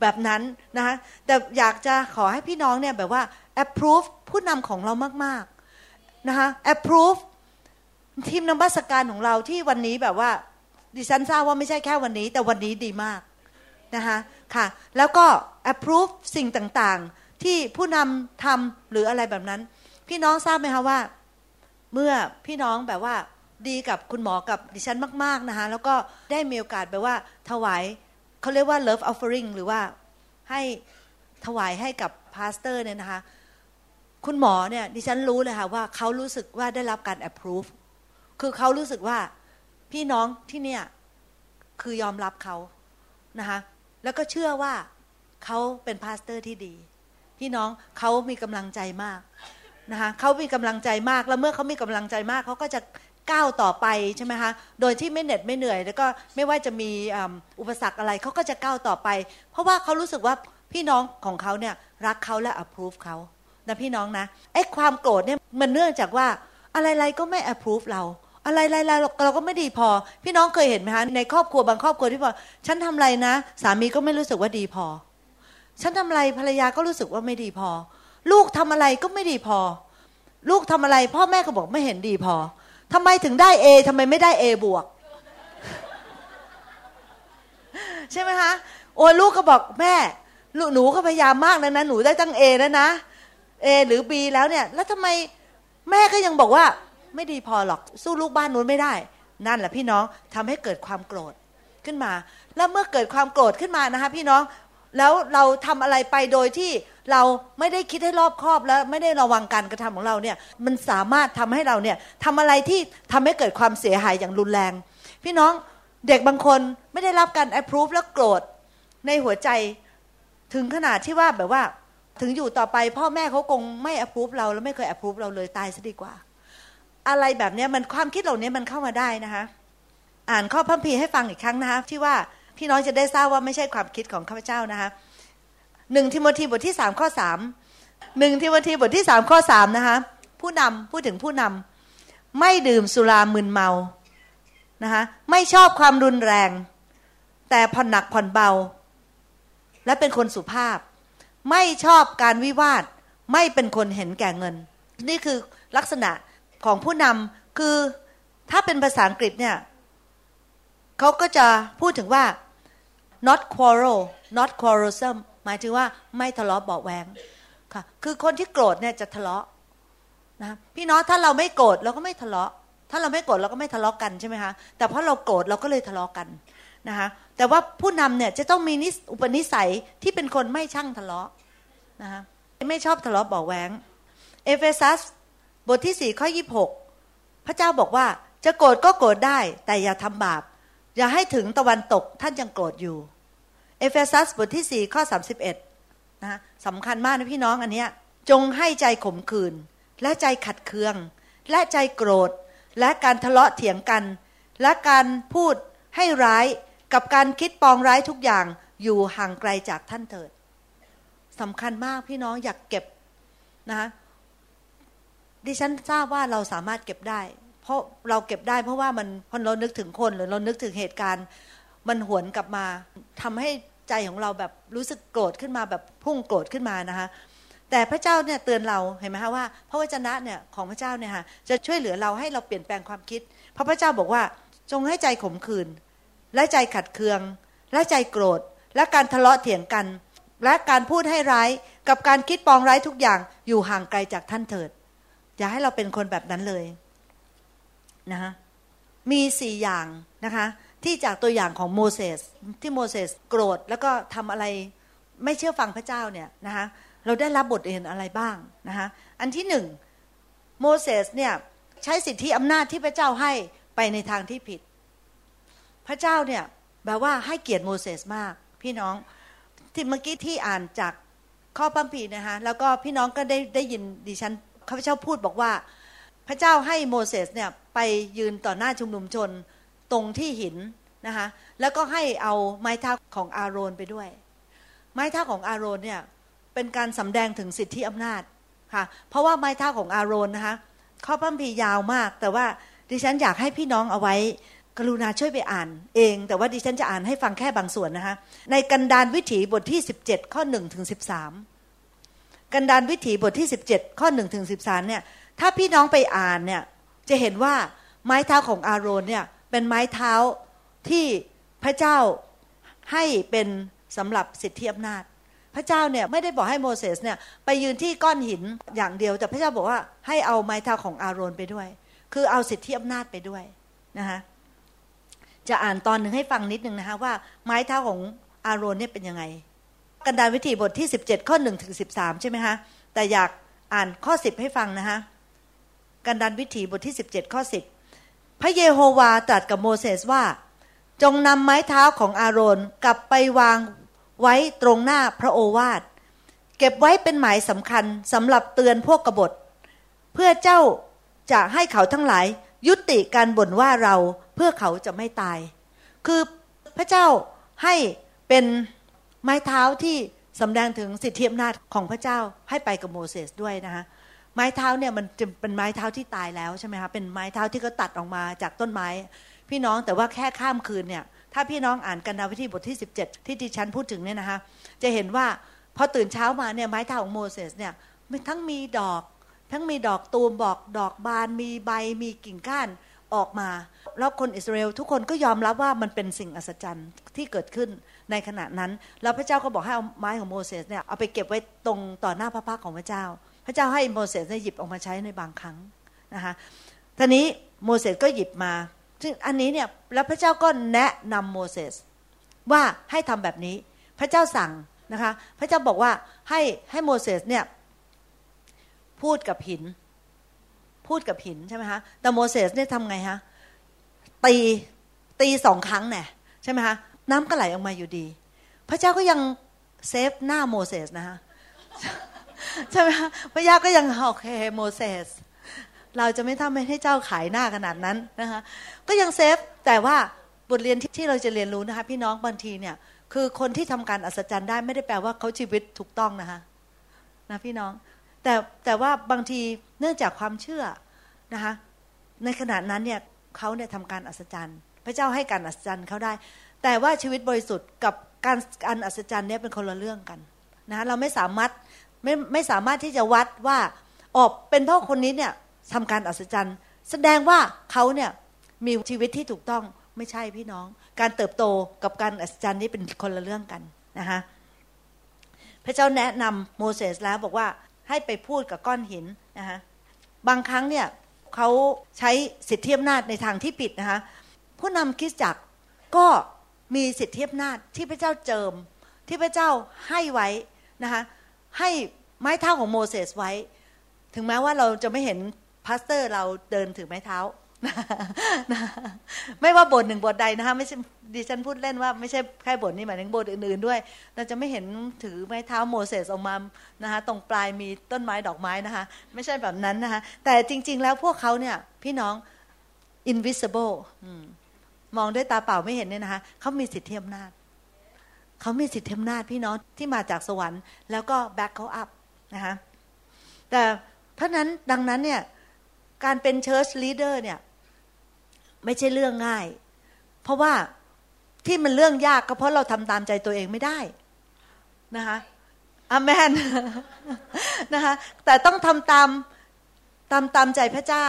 C: แบบนั้นนะคะแต่อยากจะขอให้พี่น้องเนี่ยแบบว่า approve ผู้นำของเรามากๆนะคะ approve ทีมนมัสการของเราที่วันนี้แบบว่าดิฉันทราบว่าไม่ใช่แค่วันนี้ แต่วันนี้ดีมากนะคะค่ะ แล้วก็ approve สิ่งต่างๆ ที่ผู้นำทำหรืออะไรแบบนั้น พี่น้องทราบไหมคะว่า เมื่อพี่น้องแบบว่าดีกับคุณหมอกับดิฉันมาก ๆนะคะ แล้วก็ได้มีโอกาสแบบว่าถวายเขาเรียกว่า love offering หรือว่าให้ถวายให้กับพาสเตอร์เนี่ยนะคะ คุณหมอเนี่ยดิฉันรู้เลยค่ะว่าเขารู้สึกว่าได้รับการ approve คือเขารู้สึกว่าพี่น้องที่เนี่ยคือยอมรับเขานะคะแล้วก็เชื่อว่าเขาเป็นพาสเตอร์ที่ดี พี่น้องเขามีกำลังใจมาก นะคะเขามีกำลังใจมาก แล้วเมื่อเขามีกำลังใจมากเขาก็จะก้าวต่อไปใช่ไหมคะ โดยที่ไม่เหน็ดไม่เหนื่อย แล้วก็ไม่ว่าจะมีอุปสรรคอะไรเขาก็จะก้าวต่อไป เพราะว่าเขารู้สึกว่าพี่น้องของเขาเนี่ยรักเขาและ approve เขานะพี่น้องนะไอ้ความโกรธเนี่ยมันเนื่องจากว่าอะไรๆก็ไม่ approve เรา อะไรๆเราก็ไม่ดีพอ พี่น้องเคยเห็นไหมคะในครอบครัวบางครอบครัวที่พอกฉันทำอะไรนะ สามีก็ไม่รู้สึกว่าดีพอ ฉันทำอะไรภรรยาก็รู้สึกว่าไม่ดีพอ ลูกทำอะไรก็ไม่ดีพอ ลูกทำอะไร พ่อแม่ก็บอกไม่เห็นดีพอทำไมถึงได้เอทำไมไม่ได้เอบวก ใช่ไหมคะโอ้ลูกก็บอกแม่ลูกหนูก็พยายามมากนะนะ หนูได้ตั้งเอแล้วนะเอหรือบีแล้วเนี่ย แล้วทำไมแม่ก็ยังบอกว่า ไม่ดีพอหรอกสู้ลูกบ้านนู้นไม่ได้ นั่นแหละพี่น้องทำให้เกิดความโกรธขึ้นมา แล้วเมื่อเกิดความโกรธขึ้นมานะคะ พี่น้องแล้วเราทำอะไรไปโดยที่ เราไม่ได้คิดให้รอบคอบแล้วไม่ได้ระวังการกระทำของเราเนี่ยมันสามารถทำให้เราเนี่ยทำอะไรที่ทำให้เกิดความเสียหายอย่างรุนแรง พี่น้องเด็กบางคนไม่ได้รับการ approve แล้วโกรธในหัวใจถึงขนาดที่ว่าแบบว่าถึงอยู่ต่อไปพ่อแม่เขาคงไม่ approve เราแล้วไม่เคย approve เราเลยตายซะดีกว่า อะไรแบบนี้มันความคิดเหล่านี้มันเข้ามาได้นะคะอ่านข้อพัมพีให้ฟังอีกครั้งนะคะที่ว่าพี่น้องจะได้ทราบว่าไม่ใช่ความคิดของข้าพเจ้านะคะ หนึ่งทิโมธีบทที่สามข้อสามหนึ่งทิโมธีบทที่สามข้อสามนะคะผู้นำพูดถึงผู้นำไม่ดื่มสุรามึนเมานะคะไม่ชอบความรุนแรง แต่ผ่อนหนักผ่อนเบา และเป็นคนสุภาพ ไม่ชอบการวิวาท ไม่เป็นคนเห็นแก่เงิน นี่คือลักษณะของผู้นำคือถ้าเป็นภาษาอังกฤษเนี่ยเขาก็จะพูดถึงว่า not quarrel not quarrelsome มายถึงว่าไม่ทะเลาะเบาแวงค่ะ คือคนที่โกรธเนี่ยจะทะเลาะนะพี่น้องถ้าเราไม่โกรธเราก็ไม่ทะเลาะ ถ้าเราไม่โกรธเราก็ไม่ทะเลาะกันใช่ไหมคะแต่เพราะเราโกรธเราก็เลยทะเลาะกันนะคะแต่ว่าผู้นำเนี่ยจะต้องมีนิสอุปนิสัยที่เป็นคนไม่ช่างทะเลาะนะคะไม่ชอบทะเลาะเบาะแว้งเอเฟซัสบทที่สี่ข้อยี่หกพระเจ้าบอกว่าจะโกรธก็โกรธได้ แต่อย่าทำบาป อย่าให้ถึงตะวันตกท่านยังโกรธอยู่ เอเฟซัสบทที่สี่ข้อสามสิบเอ็ดนะสำคัญมากนะพี่น้องอันเนี้ยจงให้ใจขมขื่นและใจขัดเคือง และใจโกรธ และการทะเลาะเถียงกัน และการพูดให้ร้ายกับการคิดปองร้ายทุกอย่างอยู่ห่างไกลจากท่านเถิดสำคัญมากพี่น้องอยากเก็บนะคะดิฉันทราบว่าเราสามารถเก็บได้ เพราะเราเก็บได้เพราะว่ามันพอเรานึกถึงคนหรือเรานึกถึงเหตุการณ์ มันหวนกลับมาทำให้ใจของเราแบบรู้สึกโกรธขึ้นมาแบบพุ่งโกรธขึ้นมานะคะ แต่พระเจ้าเนี่ยเตือนเราเห็นไหมคะว่า พระวจนะเนี่ยของพระเจ้าเนี่ยค่ะจะช่วยเหลือเราให้เราเปลี่ยนแปลงความคิด เพราะพระเจ้าบอกว่าจงให้ใจขมขื่นและใจขัดเคือง และใจโกรธ และการทะเลาะเถียงกัน และการพูดให้ร้ายกับการคิดปองร้ายทุกอย่างอยู่ห่างไกลจากท่านเถิด อย่าให้เราเป็นคนแบบนั้นเลยนะคะมีสี่อย่างนะคะ ที่จากตัวอย่างของโมเสสที่โมเสสโกรธแล้วก็ทำอะไรไม่เชื่อฟังพระเจ้าเนี่ยนะคะเราได้รับบทเรียนอะไรบ้างนะคะอันที่หนึ่งโมเสสเนี่ยใช้สิทธิอำนาจที่พระเจ้าให้ไปในทางที่ผิด พระเจ้าเนี่ยแบบว่าให้เกียรติโมเสสมาก พี่น้องที่เมื่อกี้ที่อ่านจากข้อพัมพีนะคะแล้วก็พี่น้องก็ได้ได้ยินดิฉันข้าพเจ้าพูดบอกว่า พระเจ้าให้โมเสสเนี่ยไปยืนต่อหน้าชุมนุมชน ตรงที่หินนะคะแล้วก็ให้เอาไม้เท้าของอาโรนไปด้วย ไม้เท้าของอาโรนเนี่ยเป็นการสำแดงถึงสิทธิอำนาจค่ะเพราะว่าไม้เท้าของอาโรนนะคะข้อพัมพียาวมาก แต่ว่าดิฉันอยากให้พี่น้องเอาไว้ กรุณาช่วยไปอ่าน เอง แต่ว่าดิฉันจะอ่านให้ฟังแค่บางส่วนนะคะในกันดานวิถีบทที่ 17 ข้อ1ถึง13 กันดานวิถีบทที่ 17 ข้อ1ถึง13เนี่ยถ้าพี่น้องไปอ่านเนี่ยจะเห็นว่าไม้เท้าของอาโรนเนี่ย เป็นไม้เท้าที่พระเจ้าให้เป็นสำหรับสิทธิอำนาจ พระเจ้าเนี่ยไม่ได้บอกให้โมเสสเนี่ยไปยืนที่ก้อนหินอย่างเดียว แต่พระเจ้าบอกว่าให้เอาไม้เท้าของอาโรนไปด้วย คือเอาสิทธิอำนาจไปด้วยนะคะจะอ่านตอนหนึ่งให้ฟังนิดหนึ่งนะคะว่าไม้เท้าของอาโรนเนี่ยเป็นยังไง กันดารวิถีบทที่ 17 ข้อ1ถึง13 ใช่ไหมคะแต่อยากอ่านข้อ 10 ให้ฟังนะคะกันดารวิถีบทที่ 17 ข้อ 10 พระเยโฮวาตรัสกับโมเสสว่า จงนำไม้เท้าของอาโรนกลับไปวางไว้ตรงหน้าพระโอวาท เก็บไว้เป็นหมายสำคัญสำหรับเตือนพวกกบฏ เพื่อเจ้าจะให้เขาทั้งหลาย ยุติการบ่นว่าเราเพื่อเขาจะไม่ตาย คือพระเจ้าให้เป็นไม้เท้าที่สำแดงถึงสิทธิอำนาจของพระเจ้าให้ไปกับโมเสสด้วยนะคะ ไม้เท้าเนี่ยมันจะเป็นไม้เท้าที่ตายแล้วใช่ไหมคะเป็นไม้เท้าที่ก็ตัดออกมาจากต้นไม้ พี่น้องแต่ว่าแค่ข้ามคืนเนี่ยถ้าพี่น้องอ่านกันดาวิธีบทที่ 17 ที่ดิฉันพูดถึงเนี่ยนะคะจะเห็นว่าพอตื่นเช้ามาเนี่ยไม้เท้าของโมเสสเนี่ยทั้งมีดอก ทั้งมีดอกตูมบอกดอกบานมีใบมีกิ่งก้านออกมา แล้วคนอิสราเอลทุกคนก็ยอมรับว่ามันเป็นสิ่งอัศจรรย์ที่เกิดขึ้นในขณะนั้น แล้วพระเจ้าก็บอกให้เอาไม้ของโมเสสเนี่ยเอาไปเก็บไว้ตรงต่อหน้าพระพักของพระเจ้า ระเจ้าให้โมเสสหยิบออกมาใช้ในบางครั้งนะคะทีนี้โมเสสก็หยิบมา ซึ่งอันนี้เนี่ยแล้วพระเจ้าก็แนะนำโมเสสว่าให้ทำแบบนี้ พระเจ้าสั่งนะคะ พระเจ้าบอกว่าให้ให้โมเสสเนี่ยพูดกับหิน พูดกับหินใช่ไหมคะแต่โมเสสเนี่ยทำไงฮะตีตีสองครั้งเนี่ยใช่ไหมคะน้ำก็ไหลออกมาอยู่ดี พระเจ้าก็ยัง save หน้าโมเสสนะคะ ใช่ไหมคะพระเจ้าก็ยังโอเคโมเสสเราจะไม่ทำให้เจ้าขายหน้าขนาดนั้นนะคะก็ยัง saveแต่ว่าบทเรียนที่เราจะเรียนรู้นะคะพี่น้องบางทีเนี่ย คือคนที่ทำการอัศจรรย์ได้ไม่ได้แปลว่าเขาชีวิตถูกต้องนะคะนะพี่น้อง แต่แต่ว่าบางทีเนื่องจากความเชื่อนะคะในขณะนั้นเนี่ยเขาเนี่ยทำการอัศจรรย์ พระเจ้าให้การอัศจรรย์เขาได้ แต่ว่าชีวิตบริสุทธิ์กับการการอัศจรรย์เนี่ยเป็นคนละเรื่องกันนะเราไม่สามารถ ไม่ไม่สามารถที่จะวัดว่าออกเป็นเพราะคนนี้เนี่ยทำการอัศจรรย์ แสดงว่าเขาเนี่ยมีชีวิตที่ถูกต้องไม่ใช่พี่น้อง การเติบโตกับการอัศจรรย์นี่เป็นคนละเรื่องกันนะคะพระเจ้าแนะนำโมเสสแล้วบอกว่าให้ไปพูดกับก้อนหินนะคะบางครั้งเนี่ยเขาใช้สิทธิอำนาจในทางที่ผิดนะคะผู้นำคิดจักก็มีสิทธิอำนาจที่พระเจ้าเจิมที่พระเจ้าให้ไว้นะคะ ให้ไม้เท้าของโมเสสไว้ ถึงแม้ว่าเราจะไม่เห็นพาสเตอร์เราเดินถือไม้เท้า ไม่ว่าบทหนึ่งบทใดนะคะไม่ใช่ดิฉันพูดเล่นว่าไม่ใช่แค่บทนี้หมายถึงบทอื่นๆด้วย เราจะไม่เห็นถือไม้เท้าโมเสสออกมานะคะตรงปลายมีต้นไม้ดอกไม้นะคะ ไม่ใช่แบบนั้นนะคะ แต่จริง ๆ แล้วพวกเขาเนี่ย พี่น้อง invisible มองด้วยตาเปล่าไม่เห็นเนี่ยนะคะเขามีสิทธิอำนาจ เขามีสิทธิอำนาจพี่น้องที่มาจากสวรรค์ แล้วก็ back เขา up นะคะแต่เพราะนั้นดังนั้นเนี่ยการเป็น church leader เนี่ยไม่ใช่เรื่องง่าย เพราะว่าที่มันเรื่องยากก็เพราะเราทำตามใจตัวเองไม่ได้นะคะเอเมนนะคะแต่ต้องทำตามตามตามใจพระเจ้า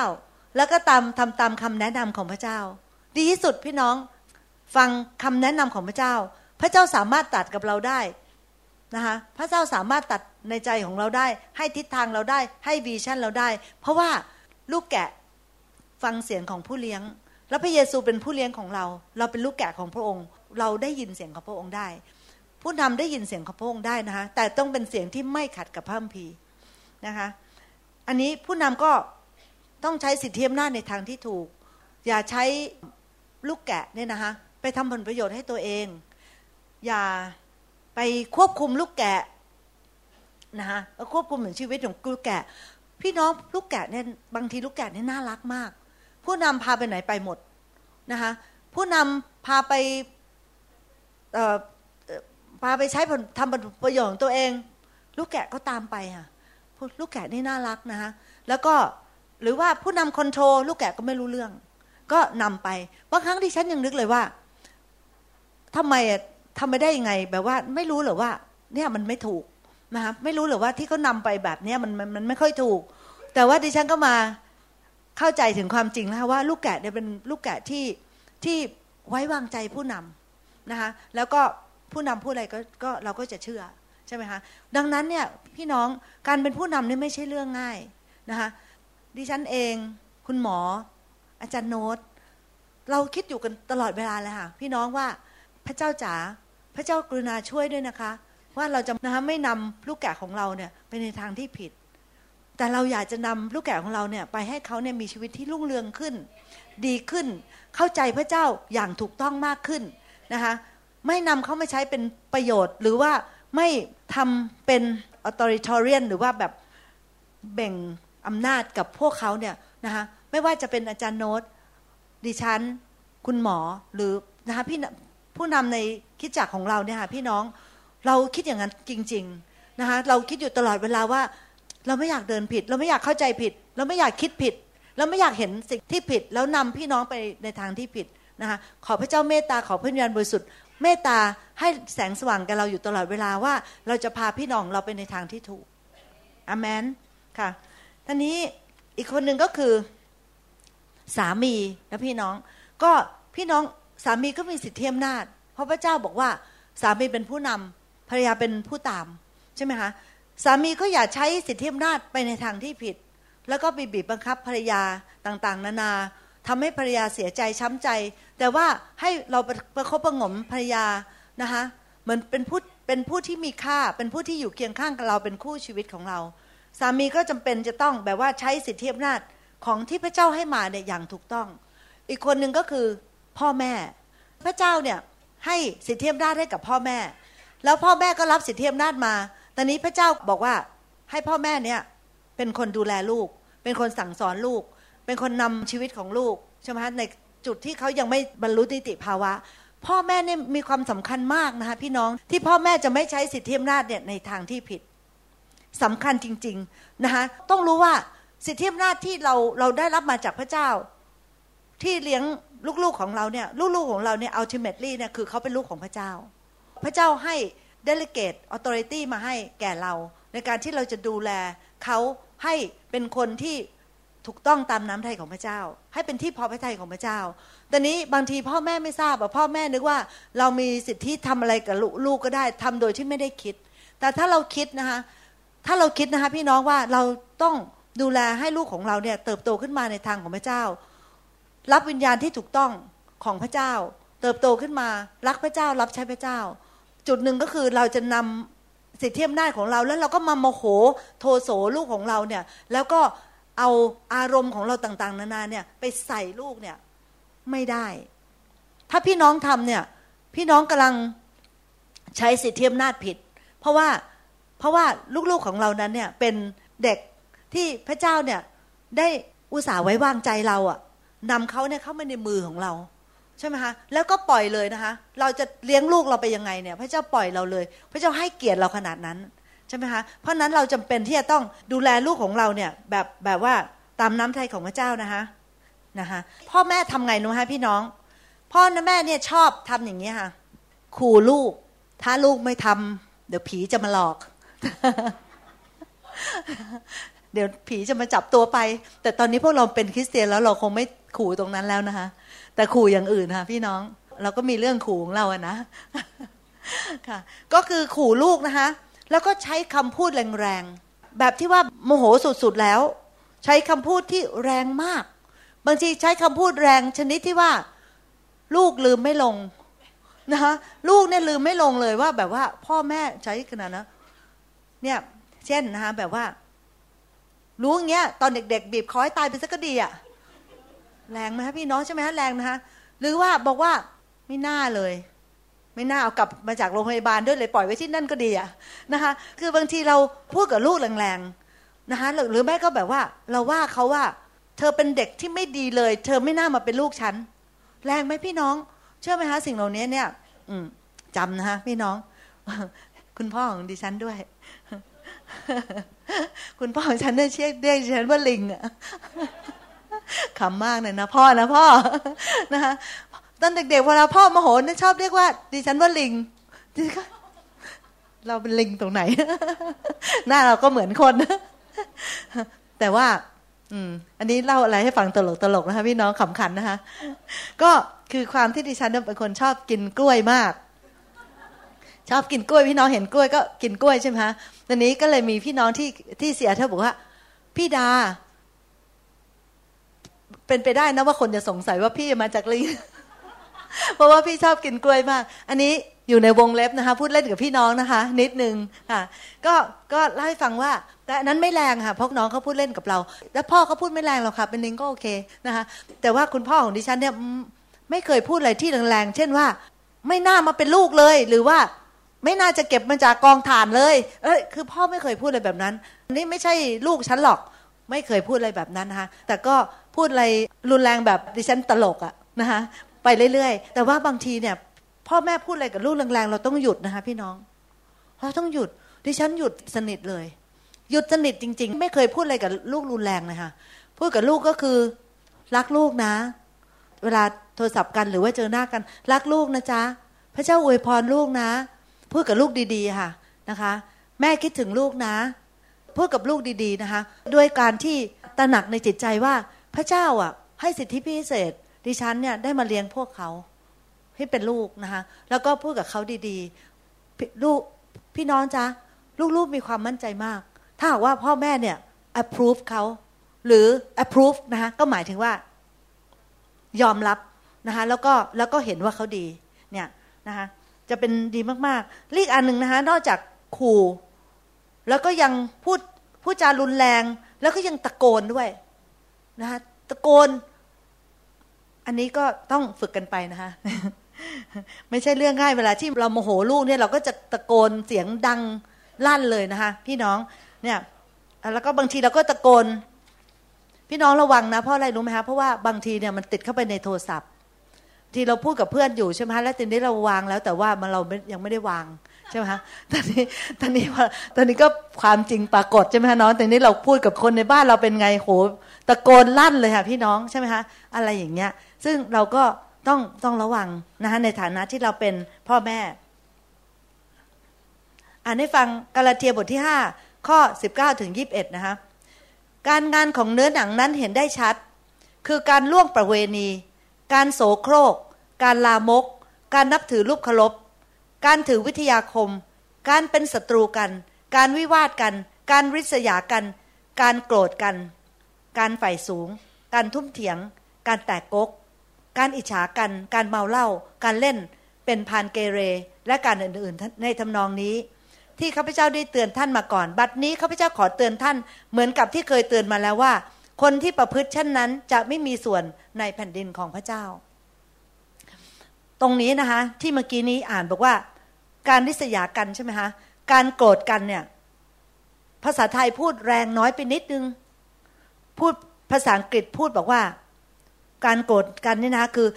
C: แล้วก็ตามทำตามคำแนะนำของพระเจ้า ดีที่สุดพี่น้องฟังคำแนะนำของพระเจ้า พระเจ้าสามารถตัดกับเราได้นะคะพระเจ้าสามารถตัดในใจของเราได้ ให้ทิศทางเราได้ให้วีชั่นเราได้ เพราะว่าลูกแกะฟังเสียงของผู้เลี้ยง แล้วพระเยซูเป็นผู้เลี้ยงของเรา เราเป็นลูกแกะของพระองค์ เราได้ยินเสียงของพระองค์ได้ ผู้นำได้ยินเสียงของพระองค์ได้นะคะแต่ต้องเป็นเสียงที่ไม่ขัดกับพระคัมภีร์นะคะอันนี้ผู้นำก็ต้องใช้สิทธิอำนาจในทางที่ถูก อย่าใช้ลูกแกะเนี่ยนะคะไปทำผลประโยชน์ให้ตัวเอง อย่าไปควบคุมลูกแกะนะคะควบคุมเหมือนชีวิตของลูกแกะ พี่น้องลูกแกะเนี่ยบางทีลูกแกะเนี่ยน่ารักมาก ผู้นำพาไปไหนไปหมดนะคะผู้นำพาไปพาไปใช้ผลทำประโยชน์ของตัวเอง ลูกแกะก็ตามไปค่ะลูกแกะนี่น่ารักนะคะแล้วก็หรือว่าผู้นำคอนโทรลลูกแกะก็ไม่รู้เรื่อง ก็นำไปบางครั้งที่ฉันยังนึกเลยว่าทำไม ทำไม่ได้ยังไง แบบว่าไม่รู้หรือว่า เนี่ยมันไม่ถูกนะคะไม่รู้หรือว่าที่เขานาไปแบบเนี้ยมันมันมันไม่ค่อยถูก แต่ว่าดิฉันก็มาเข้าใจถึงความจริงแล้วว่าลูกแกะเนี่ยเป็นลูกแกะที่ที่ไว้วางใจผู้นำนะคะแล้วก็ผู้นำพูดอะไรก็ก็เราก็จะเชื่อใช่ไหมคะดังนั้นเนี่ยพี่น้องการเป็นผู้นำนี่ไม่ใช่เรื่องง่ายนะคะดิฉันเองคุณหมอ อาจารย์โน้ต เราคิดอยู่กันตลอดเวลาเลยค่ะพี่น้องว่า พระเจ้าจ๋าพระเจ้ากรุณาช่วยด้วยนะคะ ว่าเราจะนะคะไม่นำลูกแกะของเราเนี่ยไปในทางที่ผิด แต่เราอยากจะนำลูกแกะของเราเนี่ยไปให้เขาเนี่ยมีชีวิตที่รุ่งเรืองขึ้น ดีขึ้นเข้าใจพระเจ้าอย่างถูกต้องมากขึ้นนะคะไม่นำเขามาใช้เป็นประโยชน์ หรือว่าไม่ทำเป็น authoritarian หรือว่าแบบแบ่งอำนาจกับพวกเขาเนี่ยนะคะไม่ว่าจะเป็นอาจารย์โน้ตดิฉัน คุณหมอหรือนะคะพี่ ผู้นำในคิดจักของเราเนี่ยค่ะพี่น้องเราคิดอย่างนั้นจริง ๆนะคะเราคิดอยู่ตลอดเวลาว่า เราไม่อยากเดินผิด เราไม่อยากเข้าใจผิด เราไม่อยากคิดผิด เราไม่อยากเห็นสิ่งที่ผิด แล้วนำพี่น้องไปในทางที่ผิดนะคะขอพระเจ้าเมตตาขอพระวิญญาณบริสุทธิ์เมตตาให้แสงสว่างกับเราอยู่ตลอดเวลาว่า เราจะพาพี่น้องเราไปในทางที่ถูกอเมนค่ะท่านี้อีกคนหนึ่งก็คือสามีนะพี่น้อง ก็พี่น้อง สามีก็มีสิทธิอำนาจ เพราะพระเจ้าบอกว่าสามีเป็นผู้นำภรรยาเป็นผู้ตามใช่ไหมคะสามีก็อย่าใช้สิทธิอำนาจไปในทางที่ผิด แล้วก็บีบบังคับภรรยาต่างๆ นานาทำให้ภรรยาเสียใจช้ำใจ แต่ว่าให้เราประคบประงมภรรยานะคะเหมือนเป็นผู้เป็นผู้ที่มีค่าเป็นผู้ที่อยู่เคียงข้างกับเราเป็นคู่ชีวิตของเรา สามีก็จำเป็นจะต้องแบบว่าใช้สิทธิอำนาจของที่พระเจ้าให้มาเนี่ยอย่างถูกต้อง อีกคนหนึ่งก็คือ พ่อแม่ พระเจ้าเนี่ยให้สิทธิอำนาจให้กับพ่อแม่ แล้วพ่อแม่ก็รับสิทธิอำนาจมา ตอนนี้พระเจ้าบอกว่าให้พ่อแม่เนี่ยเป็นคนดูแลลูก เป็นคนสั่งสอนลูก เป็นคนนำชีวิตของลูกใช่ไหมในจุดที่เขายังไม่บรรลุนิติภาวะ พ่อแม่เนี่ยมีความสำคัญมากนะคะพี่น้องที่พ่อแม่จะไม่ใช้สิทธิอำนาจเนี่ยในทางที่ผิดสำคัญจริง ๆนะคะต้องรู้ว่าสิทธิอำนาจที่เราเราได้รับมาจากพระเจ้า ที่เลี้ยงลูกๆของเราเนี่ยลูกๆของเราเนี่ย ultimately เนี่ยคือเขาเป็นลูกของพระเจ้า พระเจ้าให้ delegate authority มาให้แก่เรา ในการที่เราจะดูแลเขาให้เป็นคนที่ถูกต้องตามน้ำไทยของพระเจ้า ให้เป็นที่พอพระทัยของพระเจ้าแต่นี้บางทีพ่อแม่ไม่ทราบอะพ่อแม่นึกว่าเรามีสิทธิทำอะไรกับลูกก็ได้ทำโดยที่ไม่ได้คิด แต่ถ้าเราคิดนะคะถ้าเราคิดนะคะพี่น้องว่าเราต้องดูแลให้ลูกของเราเนี่ยเติบโตขึ้นมาในทางของพระเจ้า รับวิญญาณที่ถูกต้องของพระเจ้า เติบโตขึ้นมา รักพระเจ้ารับใช้พระเจ้า จุดหนึ่งก็คือเราจะนำสิทธิอำนาจของเราแล้วเราก็มาโมโหโทโสลูกของเราเนี่ย แล้วก็เอาอารมณ์ของเราต่างๆ นานาเนี่ย ไปใส่ลูกเนี่ย ไม่ได้ ถ้าพี่น้องทำเนี่ย พี่น้องกำลังใช้สิทธิอำนาจผิด เพราะว่าเพราะว่าลูกๆของเรานั้นเนี่ยเป็นเด็กที่พระเจ้าเนี่ยได้อุตส่าห์ไว้วางใจเราอะ นำเขาเนี่ยเข้ามาในมือของเราใช่ไหมคะแล้วก็ปล่อยเลยนะคะ เราจะเลี้ยงลูกเราไปยังไงเนี่ย พระเจ้าปล่อยเราเลย พระเจ้าให้เกียรติเราขนาดนั้นใช่ไหมคะเพราะนั้นเราจำเป็นที่จะต้องดูแลลูกของเราเนี่ยแบบแบบว่าตามน้ำใจของพระเจ้านะคะนะคะพ่อแม่ทำไงนูฮะพี่น้อง พ่อแม่เนี่ยชอบทำอย่างนี้ค่ะขู่ลูก ถ้าลูกไม่ทำเดี๋ยวผีจะมาหลอก เดี๋ยวผีจะมาจับตัวไป แต่ตอนนี้พวกเราเป็นคริสเตียนแล้วเราคงไม่ขู่ตรงนั้นแล้วนะคะ แต่ขู่อย่างอื่นค่ะพี่น้องเราก็มีเรื่องขู่ของเราอะนะค่ะ ก็คือขู่ลูกนะคะ แล้วก็ใช้คำพูดแรงๆ แบบที่ว่าโมโหสุดๆแล้ว ใช้คำพูดที่แรงมาก บางทีใช้คำพูดแรงชนิดที่ว่า ลูกลืมไม่ลงนะคะลูกเนี่ยลืมไม่ลงเลยว่า แบบว่าพ่อแม่ใช้ขนาดนะเนี่ย เช่นนะคะแบบว่า รู้อย่างเงี้ยตอนเด็ก ๆ บีบคอยตายไปสักก็ดีอะแรงไหมคะพี่น้องใช่ไหมฮะแรงนะคะหรือว่าบอกว่าไม่น่าเลย ไม่น่าเอากลับมาจากโรงพยาบาลด้วยเลยปล่อยไว้ที่นั่นก็ดีอะนะคะคือบางทีเราพูดกับลูกแรงๆนะคะหรือแม่ก็แบบว่า เราว่าเขาว่า เธอเป็นเด็กที่ไม่ดีเลย เธอไม่น่ามาเป็นลูกฉันแรงไหมพี่น้องเชื่อไหมคะสิ่งเหล่านี้เนี่ย อืมจำนะคะพี่น้อง คุณพ่อของดิฉันด้วย คุณพ่อของฉันเนี่ยเรียกเรียกฉันว่าลิงอะขำมากเลยนะพ่อนะพ่อนะคะตอนเด็กๆเวลาพ่อมโหเนี่ยชอบเรียกว่า ดิฉันว่าลิงดิฉันเราเป็นลิงตรงไหน หน้าเราก็เหมือนคน แต่ว่า อืม อันนี้เล่าอะไรให้ฟังตลกตลกนะคะพี่น้องขำขันนะคะ ก็คือความที่ดิฉันเป็นคนชอบกินกล้วยมาก ชอบกินกล้วยพี่น้องเห็นกล้วยก็กินกล้วยใช่ไหมคะตอนนี้ก็เลยมีพี่น้องที่ที่เสียเธอบอกว่า พี่ดา เป็นไปได้นะว่าคนจะสงสัยว่าพี่มาจากลิงเพราะว่าพี่ชอบกินกล้วยมาก อันนี้อยู่ในวงเล็บนะคะ พูดเล่นกับพี่น้องนะคะ นิดนึงค่ะก็ก็เล่าให้ฟังว่า แต่นั้นไม่แรงค่ะพราะน้องเขาพูดเล่นกับเรา แล้วพ่อเขาพูดไม่แรงหรอกค่ะ เป็นลิงก็โอเคนะคะ แต่ว่าคุณพ่อของดิฉันเนี่ยไม่เคยพูดอะไรที่แรงๆเช่นว่า ไม่น่ามาเป็นลูกเลย หรือว่า ไม่น่าจะเก็บมาจากกองถ่านเลย เอ้ยคือพ่อไม่เคยพูดอะไรแบบนั้น นี่ไม่ใช่ลูกฉันหรอก ไม่เคยพูดอะไรแบบนั้นนะคะแต่ก็พูดอะไรรุนแรงแบบดิฉันตลกอะนะคะไปเรื่อยๆ แต่ว่าบางทีเนี่ย พ่อแม่พูดอะไรกับลูกแรงๆ เราต้องหยุดนะคะพี่น้องเราต้องหยุดดิฉันหยุดสนิทเลย หยุดสนิทจริง ๆ ไม่เคยพูดอะไรกับลูกรุนแรงเลยค่ะพูดกับลูกก็คือ รักลูกนะ เวลาโทรศัพท์กันหรือว่าเจอหน้ากัน รักลูกนะจ๊ะพระเจ้าอวยพรลูกนะ พูดกับลูกดีๆค่ะนะคะ แม่คิดถึงลูกนะพูดกับลูกดี ๆนะคะ ด้วยการที่ตระหนักในจิตใจว่าพระเจ้าอะ ให้สิทธิพิเศษ ดิฉันเนี่ยได้มาเลี้ยงพวกเขา ให้เป็นลูกนะคะ แล้วก็พูดกับเขาดีๆลูกพี่น้องจ๊ะลูกๆมีความมั่นใจมาก ถ้าหากว่าพ่อแม่เนี่ย approve เขาหรือ approve นะคะก็หมายถึงว่า ยอมรับนะคะแล้วก็แล้วก็เห็นว่าเขาดีเนี่ยนะคะ จะเป็นดีมากๆลีกอันหนึ่งนะคะนอกจากขู่ แล้วก็ยังพูดพูดจารุนแรง แล้วก็ยังตะโกนด้วยนะคะตะโกน อันนี้ก็ต้องฝึกกันไปนะคะไม่ใช่เรื่องง่ายเวลาที่เราโมโหลูกเนี่ยเราก็จะตะโกนเสียงดังลั่นเลยนะคะ พี่น้องเนี่ย แล้วก็บางทีเราก็ตะโกน พี่น้องระวังนะเพราะอะไรรู้ไหมคะเพราะว่าบางทีเนี่ยมันติดเข้าไปในโทรศัพท์ ที่เราพูดกับเพื่อนอยู่ใช่ไหมแล้วตอนนี้เราวางแล้ว แต่ว่ามันเรายังไม่ได้วางใช่ไหมฮะตอนนี้ตอนนี้ตอนนี้ก็ความจริงปรากฏใช่ไหมฮะน้องตอนนี้เราพูดกับคนในบ้านเราเป็นไงโหตะโกนลั่นเลยค่ะพี่น้องใช่ไหมคะอะไรอย่างเงี้ย ซึ่งเราก็ต้องต้องระวังนะคะในฐานะที่เราเป็นพ่อแม่ อ่านให้ฟังกาลาเทียบทที่ห้าข้อสิบเก้าถึงยีิบเอ็ดนะคะการงานของเนื้อหนังนั้นเห็นได้ชัด คือการล่วงประเวณี การโสโครก การลามก การนับถือรูปเคารพ การถือวิทยาคม การเป็นศัตรูกัน การวิวาทกัน การริษยากัน การโกรธกัน การฝ่ายสูง การทุ่มเถียง การแตกกก การอิจฉากัน การเมาเหล้า การเล่น เป็นพานเกเร และการอื่นๆ ในทำนองนี้ ที่ข้าพเจ้าได้เตือนท่านมาก่อน บัดนี้ข้าพเจ้าขอเตือนท่าน เหมือนกับที่เคยเตือนมาแล้วว่า คนที่ประพฤติเช่นนั้นจะไม่มีส่วนในแผ่นดินของพระเจ้า ตรงนี้นะคะ ที่เมื่อกี้นี้อ่านบอกว่า การริษยากันใช่ไหมคะการโกรธกันเนี่ย ภาษาไทยพูดแรงน้อยไปนิดนึง พูดภาษาอังกฤษพูดบอกว่า การโกรธกันนี่นะคือ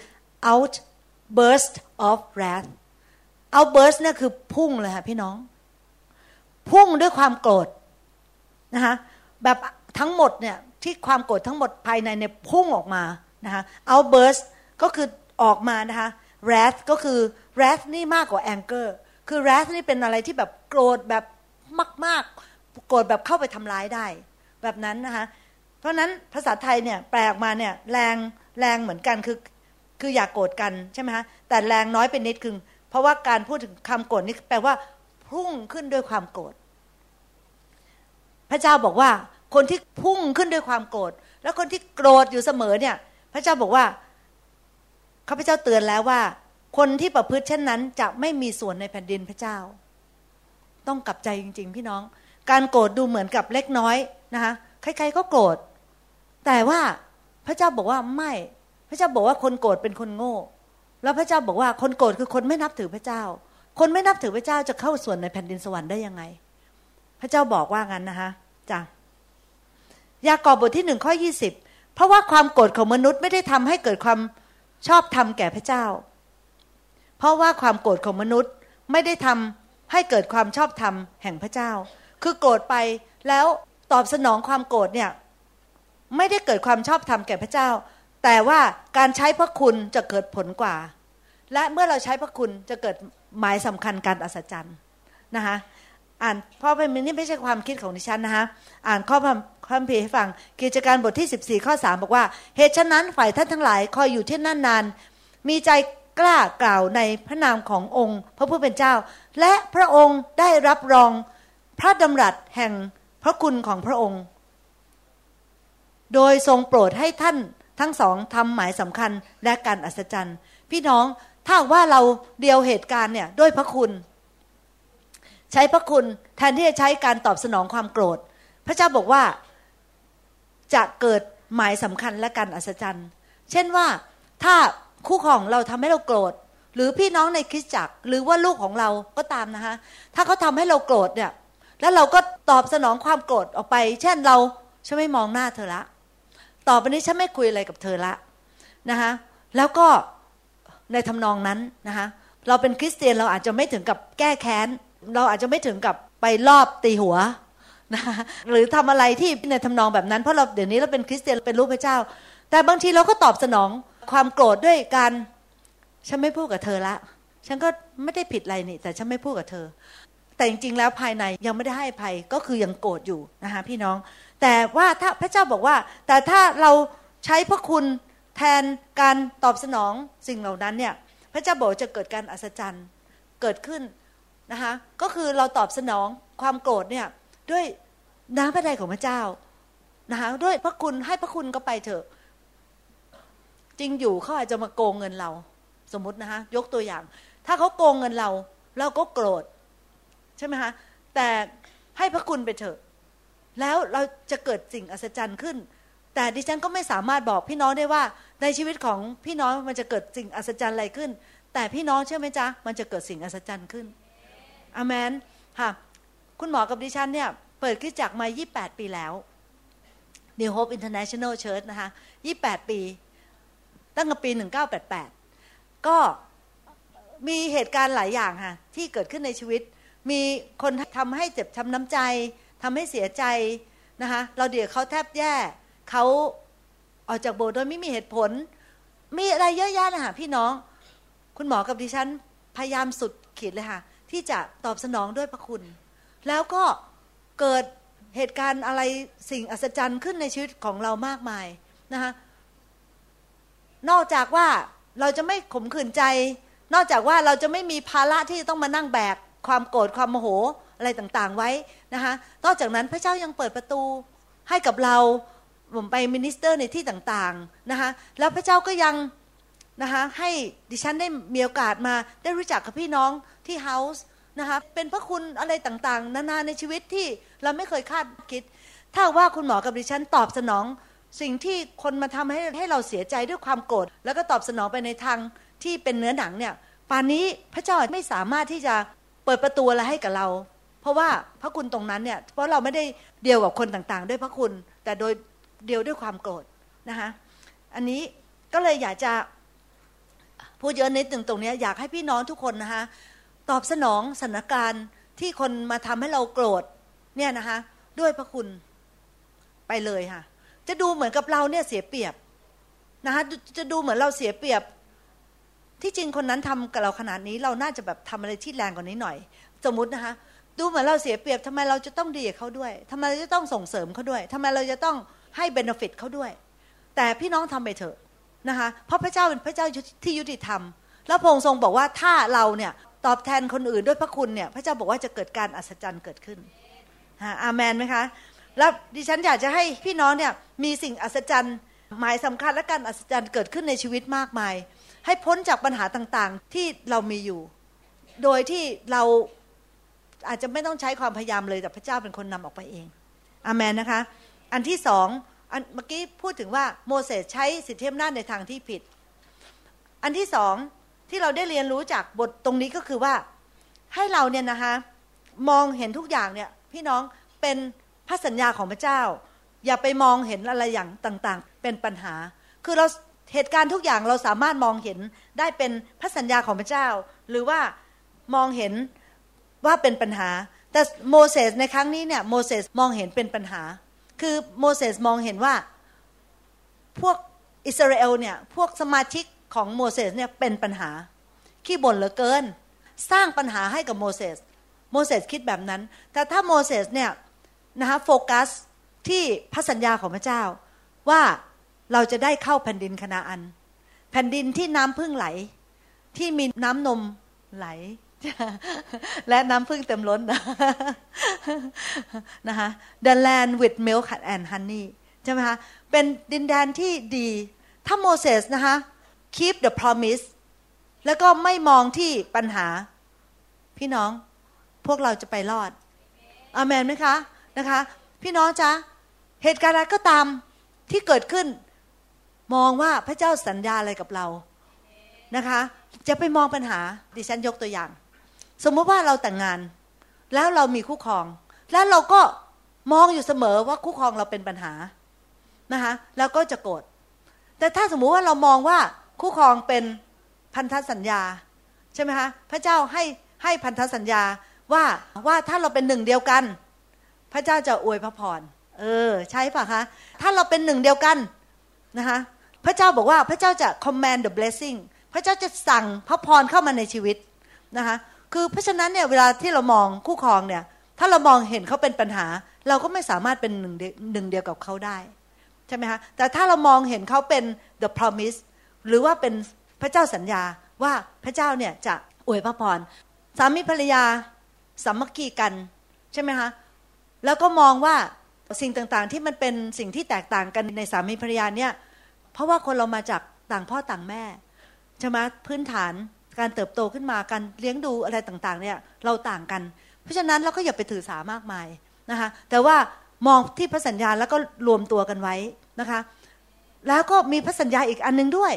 C: outburst of wrath outburst เนี่ยคือพุ่งเลยค่ะพี่น้อง พุ่งด้วยความโกรธนะคะแบบทั้งหมดเนี่ย ที่ความโกรธทั้งหมดภายในเนี่ยพุ่งออกมานะคะ outburst ก็คือออกมานะคะ wrath ก็คือ wrath นี่มากกว่า anger คือ wrath นี่เป็นอะไรที่แบบโกรธแบบมาก ๆ โกรธแบบเข้าไปทำร้ายได้ แบบนั้นนะคะเพราะนั้นภาษาไทยเนี่ยแปลออกมาเนี่ยแรงแรงเหมือนกันคือคืออย่ากโกรธกันใช่ไหมคะแต่แรงน้อยเป็นนิดคือเพราะว่าการพูดถึงคำโกรธนี่แปลว่าพุ่งขึ้นด้วยความโกรธพระเจ้าบอกว่า คนที่พุ่งขึ้นด้วยความโกรธ แล้วคนที่โกรธอยู่เสมอเนี่ย พระเจ้าบอกว่าข้าพเจ้าเตือนแล้วว่า คนที่ประพฤติเช่นนั้น จะไม่มีส่วนในแผ่นดินพระเจ้า ต้องกลับใจจริง ๆ พี่น้อง การโกรธดูเหมือนกับเล็กน้อยนะคะใครๆก็โกรธ แต่ว่าพระเจ้าบอกว่าไม่ พระเจ้าบอกว่าคนโกรธเป็นคนโง่ แล้วพระเจ้าบอกว่าคนโกรธคือคนไม่นับถือพระเจ้า คนไม่นับถือพระเจ้าจะเข้าส่วนในแผ่นดินสวรรค์ได้ยังไง พระเจ้าบอกว่างั้นนะคะจ้ะ ยากอบบทที่หนึ่งข้อยี่สิบเพราะว่าความโกรธของมนุษย์ไม่ได้ทำให้เกิดความชอบธรรมแก่พระเจ้า เพราะว่าความโกรธของมนุษย์ไม่ได้ทำให้เกิดความชอบธรรมแห่งพระเจ้า คือโกรธไปแล้วตอบสนองความโกรธเนี่ยไม่ได้เกิดความชอบธรรมแก่พระเจ้า แต่ว่าการใช้พระคุณจะเกิดผลกว่า และเมื่อเราใช้พระคุณจะเกิดหมายสำคัญการอัศจรรย์นะคะอ่านเพราะเป็นนี่ไม่ใช่ความคิดของดิฉันนะคะอ่านข้อ ความพีให้ฟังกิจการบทที่ 14 ข้อ 3 บอกว่า เหตุฉะนั้นฝ่ายท่านทั้งหลายคอยอยู่ที่นั่นนาน มีใจกล้ากล่าวในพระนามขององค์ พระผู้เป็นเจ้า และพระองค์ได้รับรองพระดำรัสแห่งพระคุณของพระองค์ โดยทรงโปรดให้ท่านทั้งสองทำหมายสำคัญและการอัศจรรย์ พี่น้องถ้าว่าเราเดียวเหตุการณ์เนี่ยด้วยพระคุณ ใช้พระคุณแทนที่จะใช้การตอบสนองความโกรธ พระเจ้าบอกว่า จะเกิดหมายสำคัญและการอัศจรรย์ เช่นว่าถ้าคู่ของเราทำให้เราโกรธ หรือพี่น้องในคริสตจักร หรือว่าลูกของเราก็ตามนะคะ ถ้าเขาทาให้เราโกรธเนี่ย แล้วเราก็ตอบสนองความโกรธออกไป เช่นเราฉันไม่มองหน้าเธอละ ต่อไปนี้ฉันไม่คุยอะไรกับเธอละนะคะแล้วก็ในทำนองนั้นนะคะเราเป็นคริสเตียนเราอาจจะไม่ถึงกับแก้แค้น เราอาจจะไม่ถึงกับไปรอบตีหัว นะหรือทำอะไรที่ในทำนองแบบนั้น เพราะเราเดี๋ยวนี้เราเป็นคริสเตียนเป็นลูกพระเจ้า แต่บางทีเราก็ตอบสนองความโกรธด้วยการฉันไม่พูดกับเธอละ ฉันก็ไม่ได้ผิดอะไรนี่ แต่ฉันไม่พูดกับเธอ แต่จริงๆแล้วภายในยังไม่ได้ให้ภัยก็คือยังโกรธอยู่นะคะพี่น้อง แต่ว่าถ้าพระเจ้าบอกว่า แต่ถ้าเราใช้พระคุณแทนการตอบสนองสิ่งเหล่านั้นเนี่ย พระเจ้าบอกจะเกิดการอัศจรรย์เกิดขึ้นนะคะก็คือเราตอบสนองความโกรธเนี่ย ด้วยน้ำพระทัยของพระเจ้านะคะด้วยพระคุณให้พระคุณก็ไปเถอะ จริงอยู่เขาอาจจะมาโกงเงินเรา สมมตินะคะยกตัวอย่าง ถ้าเขาโกงเงินเรา เราก็โกรธ ใช่ไหมคะแต่ให้พระคุณไปเถอะ แล้วเราจะเกิดสิ่งอัศจรรย์ขึ้น แต่ดิฉันก็ไม่สามารถบอกพี่น้องได้ว่า ในชีวิตของพี่น้องมันจะเกิดสิ่งอัศจรรย์อะไรขึ้น แต่พี่น้องเชื่อไหมจ๊ะมันจะเกิดสิ่งอัศจรรย์ขึ้นอเมนค่ะ คุณหมอกับดิฉันเนี่ย เปิดขึ้นจากมา 28 ปีแล้ว New Hope International Church นะคะ 28 ปี ตั้งแต่ปี 1988 ก็มีเหตุการณ์หลายอย่างค่ะ ที่เกิดขึ้นในชีวิต มีคนทำให้เจ็บช้าน้ำใจทำให้เสียใจนะคะเราเดี๋ยวเขาแทบแย่เขาออกจากโบสถ์โดยไม่มีเหตุผล มีอะไรเยอะแยะนะคะพี่น้อง คุณหมอกับดิฉันพยายามสุดขีดเลยค่ะ ที่จะตอบสนองด้วยพระคุณ แล้วก็เกิดเหตุการณ์อะไรสิ่งอัศจรรย์ขึ้นในชีวิตของเรามากมายนะคะนอกจากว่าเราจะไม่ขมขื่นใจ นอกจากว่าเราจะไม่มีภาระที่ต้องมานั่งแบกความโกรธความโมโหอะไรต่างๆไว้นะคะนอกจากนั้นพระเจ้ายังเปิดประตูให้กับเราผมไป minister ในที่ต่างๆนะคะแล้วพระเจ้าก็ยังนะคะให้ดิฉันได้มีโอกาสมาได้รู้จักกับพี่น้องที่เฮาส์ นะคะเป็นพระคุณอะไรต่างๆ นานาในชีวิตที่เราไม่เคยคาดคิด ถ้าว่าคุณหมอกับดิฉันตอบสนอง สิ่งที่คนมาทำให้ให้เราเสียใจด้วยความโกรธแล้วก็ตอบสนองไปในทางที่เป็นเนื้อหนังเนี่ยป่านนี้พระเจ้าไม่สามารถที่จะเปิดประตูอะไรให้กับเรา เพราะว่าพระคุณตรงนั้นเนี่ยเพราะเราไม่ได้เดียวกับคนต่างๆ ด้วยพระคุณ แต่โดยเดียวด้วยความโกรธนะคะอันนี้ก็เลยอยากจะพูดเยอะนิดหนึ่งตรงนี้อยากให้พี่น้องทุกคนนะคะ ตอบสนองสถานการณ์ที่คนมาทำให้เราโกรธเนี่ยนะคะ ด้วยพระคุณไปเลยค่ะ จะดูเหมือนกับเราเนี่ยเสียเปรียบนะคะจะดูเหมือนเราเสียเปรียบ ที่จริงคนนั้นทำกับเราขนาดนี้เราน่าจะแบบทำอะไรที่แรงกว่านี้หน่อย สมมตินะคะ ดูเหมือนเราเสียเปรียบทำไมเราจะต้องดีกับเขาด้วยทำไมเราจะต้องส่งเสริมเขาด้วยทำไมเราจะต้องให้เบนฟิตเขาด้วย แต่พี่น้องทำไปเถอะนะคะเพราะพระเจ้าเป็นพระเจ้าที่ยุติธรรม แล้วพระองค์ทรงบอกว่าถ้าเราเนี่ย ตอบแทนคนอื่นด้วยพระคุณเนี่ย พระเจ้าบอกว่าจะเกิดการอัศจรรย์เกิดขึ้นฮะอาเมนไหมคะ แล้วดิฉันอยากจะให้พี่น้องเนี่ยมีสิ่งอัศจรรย์หมายสำคัญและการอัศจรรย์เกิดขึ้นในชีวิตมากมาย ให้พ้นจากปัญหาต่างๆที่เรามีอยู่ โดยที่เราอาจจะไม่ต้องใช้ความพยายามเลยแต่พระเจ้าเป็นคนนำออกไปเองอามันนะคะ อันที่สองอันเมื่อกี้พูดถึงว่าโมเสสใช้สิทธิอำนาจในทางที่ผิด อันที่สอง ที่เราได้เรียนรู้จากบทตรงนี้ก็คือว่า ให้เราเนี่ยนะคะ มองเห็นทุกอย่างเนี่ย พี่น้องเป็นพระสัญญาของพระเจ้า อย่าไปมองเห็นอะไรอย่างต่างๆ เป็นปัญหา คือเราเหตุการณ์ทุกอย่างเราสามารถมองเห็นได้เป็นพระสัญญาของพระเจ้า หรือว่ามองเห็นว่าเป็นปัญหา แต่โมเสสในครั้งนี้เนี่ยโมเสสมองเห็นเป็นปัญหา คือโมเสสมองเห็นว่าพวกอิสราเอลเนี่ยพวกสมาชิก ของโมเสสเนี่ยเป็นปัญหา ขี้บ่นเหลือเกิน สร้างปัญหาให้กับโมเสสโมเสสคิดแบบนั้น แต่ถ้าโมเสสเนี่ยนะคะโฟกัสที่พระสัญญาของพระเจ้า ว่าเราจะได้เข้าแผ่นดินคณาอัน แผ่นดินที่น้ำพึ่งไหล ที่มีน้ำนมไหล และน้ำพึ่งเต็มล้นนะนะคะ the land with milk and honey ใช่ไหมคะ เป็นดินแดนที่ดี ถ้าโมเสสนะคะ keep the promise แล้วก็ไม่มองที่ปัญหา พี่น้องพวกเราจะไปรอดอามนไหมคะนะคะ พี่น้องจ๊ะเหตุการณ์อะไรก็ตามที่เกิดขึ้น มองว่าพระเจ้าสัญญาอะไรกับเรานะคะจะไปมองปัญหาดิฉันยกตัวอย่าง สมมติว่าเราแต่งงาน แล้วเรามีคู่ครอง แล้วเราก็มองอยู่เสมอว่าคู่ครองเราเป็นปัญหานะคะแล้วก็จะโกรธแต่ถ้าสมมุติว่าเรามองว่า คู่ครองเป็นพันธสัญญาใช่ไหมคะพระเจ้าให้ให้พันธสัญญาว่าว่าถ้าเราเป็นหนึ่งเดียวกัน พระเจ้าจะอวยพระพรเออใช่ปะคะถ้าเราเป็นหนึ่งเดียวกันนะคะพระเจ้าบอกว่าพระเจ้าจะ command the blessing พระเจ้าจะสั่งพระพรเข้ามาในชีวิตนะคะคือเพราะฉะนั้นเนี่ยเวลาที่เรามองคู่ครองเนี่ยถ้าเรามองเห็นเขาเป็นปัญหา เราก็ไม่สามารถเป็นหนึ่งหนึ่งเดียวกับเขาได้ใช่ไหมคะแต่ถ้าเรามองเห็นเขาเป็น the promise หรือว่าเป็นพระเจ้าสัญญาว่าพระเจ้าเนี่ยจะอวยพระพรสามีภรรยาสามัคคีกันใช่ไหมคะแล้วก็มองว่าสิ่งต่างๆ ที่มันเป็นสิ่งที่แตกต่างกันในสามีภรรยาเนี่ยเพราะว่าคนเรามาจากต่างพ่อต่างแม่ใช่ไหมพื้นฐานการเติบโตขึ้นมาการเลี้ยงดูอะไรต่างๆเนี่ยเราต่างกัน เพราะฉะนั้นเราก็อย่าไปถือสามากมายนะคะแต่ว่ามองที่พระสัญญาแล้วก็รวมตัวกันไว้นะคะ แล้วก็มีพระสัญญาอีกอันนึงด้วย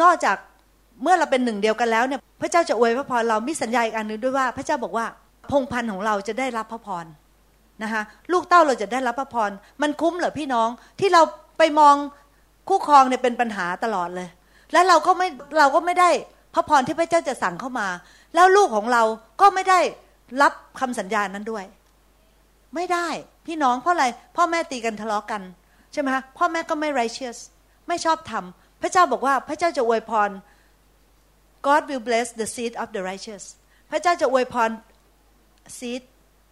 C: นอกจากเมื่อเราเป็นหนึ่งเดียวกันแล้วเนี่ยพระเจ้าจะอวยพระพรเรามีสัญญาอีกอันหนึ่งด้วยว่า พระเจ้าบอกว่าพงพันธ์ของเราจะได้รับพระพรนะคะลูกเต้าเราจะได้รับพระพรมันคุ้มเหรอพี่น้องที่เราไปมองคู่ครองเนี่ยเป็นปัญหาตลอดเลย แล้วเราก็ไม่เราก็ไม่ได้พระพรที่พระเจ้าจะสั่งเข้ามา แล้วลูกของเราก็ไม่ได้รับคำสัญญานั้นด้วย ไม่ได้พี่น้องเพราะอะไรพ่อแม่ตีกันทะเลาะกันใช่ไหมคะพ่อแม่ก็ไม่ righteous ไม่ชอบทำ พระเจ้าบอกว่าพระเจ้าจะอวยพร God will bless the seed of the righteous พระเจ้าจะอวยพร seed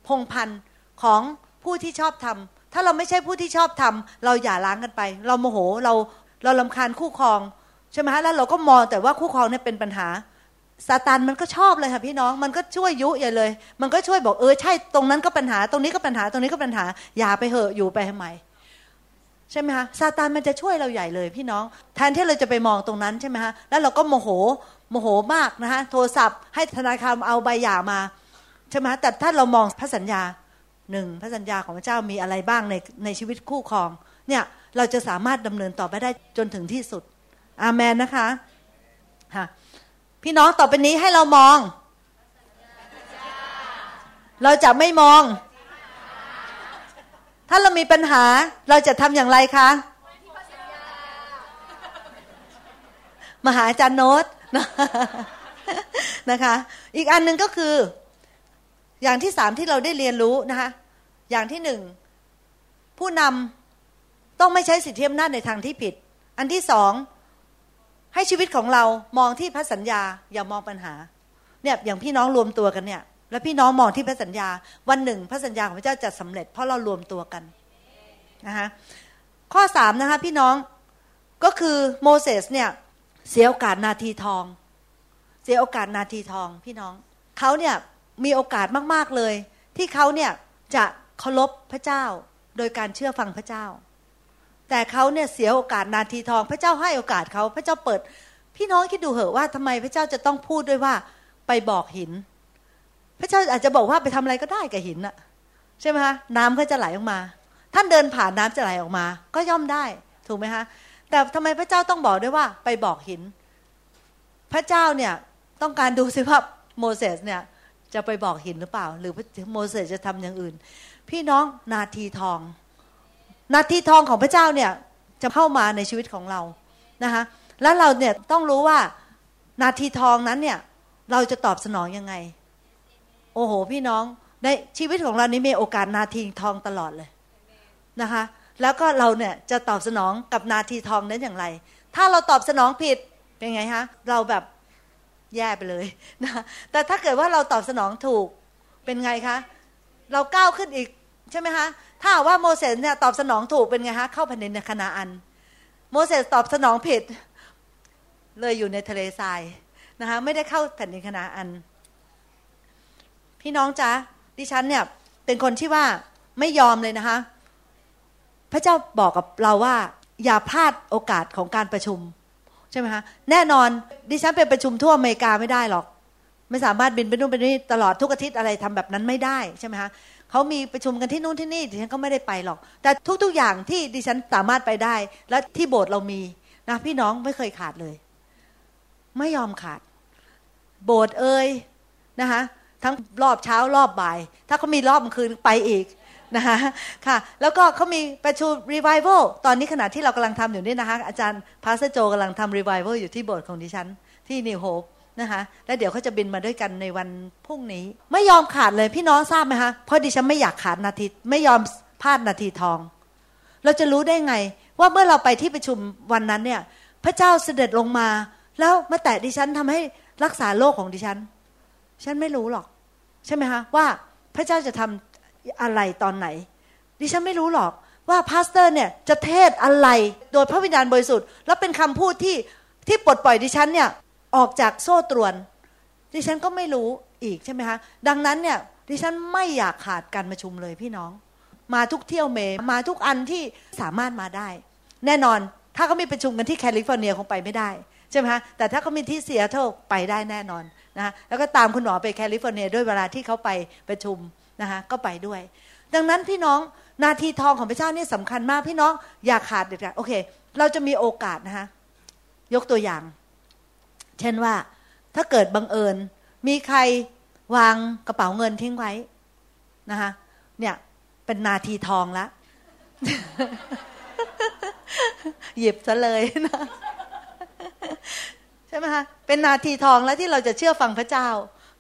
C: พงพันธ์ของผู้ที่ชอบทำถ้าเราไม่ใช่ผู้ที่ชอบทำเราอย่าล้างกันไป เราโมโหเราเราลำคาญคู่ครองใช่ไหมฮะแล้วเราก็มองแต่ว่าคู่ครองเนี่ยเป็นปัญหาซาตานมันก็ชอบเลยค่ะพี่น้องมันก็ช่วยยุใหญ่เลย มันก็ช่วยบอกเออใช่ตรงนั้นก็ปัญหา ตรงนี้ก็ปัญหาตรงนี้ก็ปัญหา อย่าไปเหอะอยู่ไปทำไม ใช่ไหมคะซาตานมันจะช่วยเราใหญ่เลยพี่น้อง แทนที่เราจะไปมองตรงนั้นใช่ไหมคะแล้วเราก็โมโหโมโหมากนะคะโทรศัพท์ให้ธนาคารเอาใบหย่ามาใช่ไหมแต่ถ้าเรามองพระสัญญาหนึ่งพระสัญญาของพระเจ้ามีอะไรบ้างในในชีวิตคู่ครองเนี่ยเราจะสามารถดำเนินต่อไปได้จนถึงที่สุด อาเมนนะคะค่ะพี่น้องต่อไปนี้ให้เรามอง เราจะไม่มอง ถ้าเรามีปัญหาเราจะทำอย่างไรคะมาหาอาจารย์โน้ตนะคะ อีกอันหนึ่งก็คือ อย่างที่สามที่เราได้เรียนรู้นะคะ อย่างที่หนึ่งผู้นำต้องไม่ใช้สิทธิอำนาจในทางที่ผิด อันที่สองให้ชีวิตของเรามองที่พระสัญญาอย่ามองปัญหา เนี่ยอย่างพี่น้องรวมตัวกันเนี่ย แล้วพี่น้องมองที่พระสัญญา วันหนึ่ง พระสัญญาของพระเจ้าจะสำเร็จ เพราะเรารวมตัวกันนะคะข้อสามนะคะพี่น้องก็คือโมเสสเนี่ยเสียโอกาสนาทีทอง เสียโอกาสนาทีทองพี่น้องเขาเนี่ยมีโอกาสมากๆเลย ที่เขาเนี่ยจะเคารพพระเจ้าโดยการเชื่อฟังพระเจ้า แต่เขาเนี่ยเสียโอกาสนาทีทอง พระเจ้าให้โอกาสเขาพระเจ้าเปิด พี่น้องคิดดูเหอะว่าทำไมพระเจ้าจะต้องพูดด้วยว่าไปบอกหิน พระเจ้าอาจจะบอกว่าไปทำอะไรก็ได้กับหินอะใช่ไหมคะน้ำก็จะไหลออกมา ท่านเดินผ่านน้ำจะไหลออกมา ก็ย่อมได้ถูกไหมคะแต่ทำไมพระเจ้าต้องบอกด้วยว่า ไปบอกหิน พระเจ้าเนี่ยต้องการดูสิว่าโมเสสเนี่ยจะไปบอกหินหรือเปล่า หรือโมเสสจะทำอย่างอื่น พี่น้องนาทีทอง นาทีทองของพระเจ้าเนี่ยจะเข้ามาในชีวิตของเรานะคะแล้วเราเนี่ยต้องรู้ว่านาทีทองนั้นเนี่ยเราจะตอบสนองยังไง โอ้โห พี่น้องในชีวิตของเรานี้มีโอกาสนาทีทองตลอดเลยนะคะ แล้วก็เราเนี่ยจะตอบสนองกับนาทีทองนั้นอย่างไร ถ้าเราตอบสนองผิดเป็นไงฮะเราแบบแย่ไปเลยนะแต่ถ้าเกิดว่าเราตอบสนองถูกเป็นไงคะ เราก้าวขึ้นอีกใช่ไหมคะถ้าว่าโมเสสเนี่ยตอบสนองถูกเป็นไงคะเข้าแผ่นดินในคณาอัน โมเสสตอบสนองผิด เลยอยู่ในทะเลทรายนะคะไม่ได้เข้าแผ่นดินคณาอัน พี่น้องจ๊ะดิฉันเนี่ยเป็นคนที่ว่าไม่ยอมเลยนะคะ พระเจ้าบอกกับเราว่า อย่าพลาดโอกาสของการประชุมใช่ไหมคะแน่นอนดิฉันไปประชุมทั่วอเมริกาไม่ได้หรอก ไม่สามารถบินไปนู่นไปนี่ตลอดทุกอาทิตย์อะไรทำแบบนั้นไม่ได้ใช่ไหมคะเขามีประชุมกันที่นู่นที่นี่ดิฉันก็ไม่ได้ไปหรอก แต่ทุกๆอย่างที่ดิฉันสามารถไปได้ และที่โบสถ์เรามีนะพี่น้องไม่เคยขาดเลย ไม่ยอมขาด โบสถ์เลยนะคะ ทั้งรอบเช้ารอบบ่าย ถ้าเขามีรอบคืนไปอีกนะคะค่ะ แล้วก็เขามีประชุมรีไวเวลตอนนี้ขณะที่เรากำลังทำอยู่นี่นะคะ อาจารย์ Pastor โจกำลังทำรีไวเวลอยู่ที่โบสถ์ของดิฉัน ที่นิวโฮปนะคะแล้วเดี๋ยวเขาจะบินมาด้วยกันในวันพรุ่งนี้ ไม่ยอมขาดเลยพี่น้องทราบไหมคะเพราะดิฉันไม่อยากขาดนาทีไม่ยอมพลาดนาทีทอง เราจะรู้ได้ไง ว่าเมื่อเราไปที่ประชุมวันนั้นเนี่ย พระเจ้าเสด็จลงมา แล้วมาแตะดิฉันทำให้รักษาโรคของดิฉัน ฉันไม่รู้หรอก ใช่ไหมคะว่าพระเจ้าจะทำอะไรตอนไหน ดิฉันไม่รู้หรอกว่าพาสเตอร์เนี่ยจะเทศอะไรโดยพระวิญญาณบริสุทธิ์แล้วเป็นคำพูดที่ที่ปลดปล่อยดิฉันเนี่ยออกจากโซ่ตรวน ดิฉันก็ไม่รู้อีกใช่ไหมคะดังนั้นเนี่ยดิฉันไม่อยากขาดการประชุมเลยพี่น้อง มาทุกเที่ยวเลยมาทุกอันที่สามารถมาได้ แน่นอนถ้าเขามีประชุมกันที่แคลิฟอร์เนียคงไปไม่ได้ ใช่ไหมคะแต่ถ้าเขามีที่เซียตเติลไปได้แน่นอนนะแล้วก็ตามคุณหมอไปแคลิฟอร์เนียด้วยเวลาที่เขาไปประชุมนะคะก็ไปด้วย ดังนั้นพี่น้องนาทีทองของพระเจ้านี่สำคัญมากพี่น้องอย่าขาดเด็ดขาดโอเค เราจะมีโอกาสนะคะยกตัวอย่าง เช่นว่าถ้าเกิดบังเอิญ มีใครวางกระเป๋าเงินทิ้งไว้นะคะเนี่ยเป็นนาทีทองละหยิบซะเลยนะ ใช่ไหมคะเป็นนาทีทองแล้วที่เราจะเชื่อฟังพระเจ้า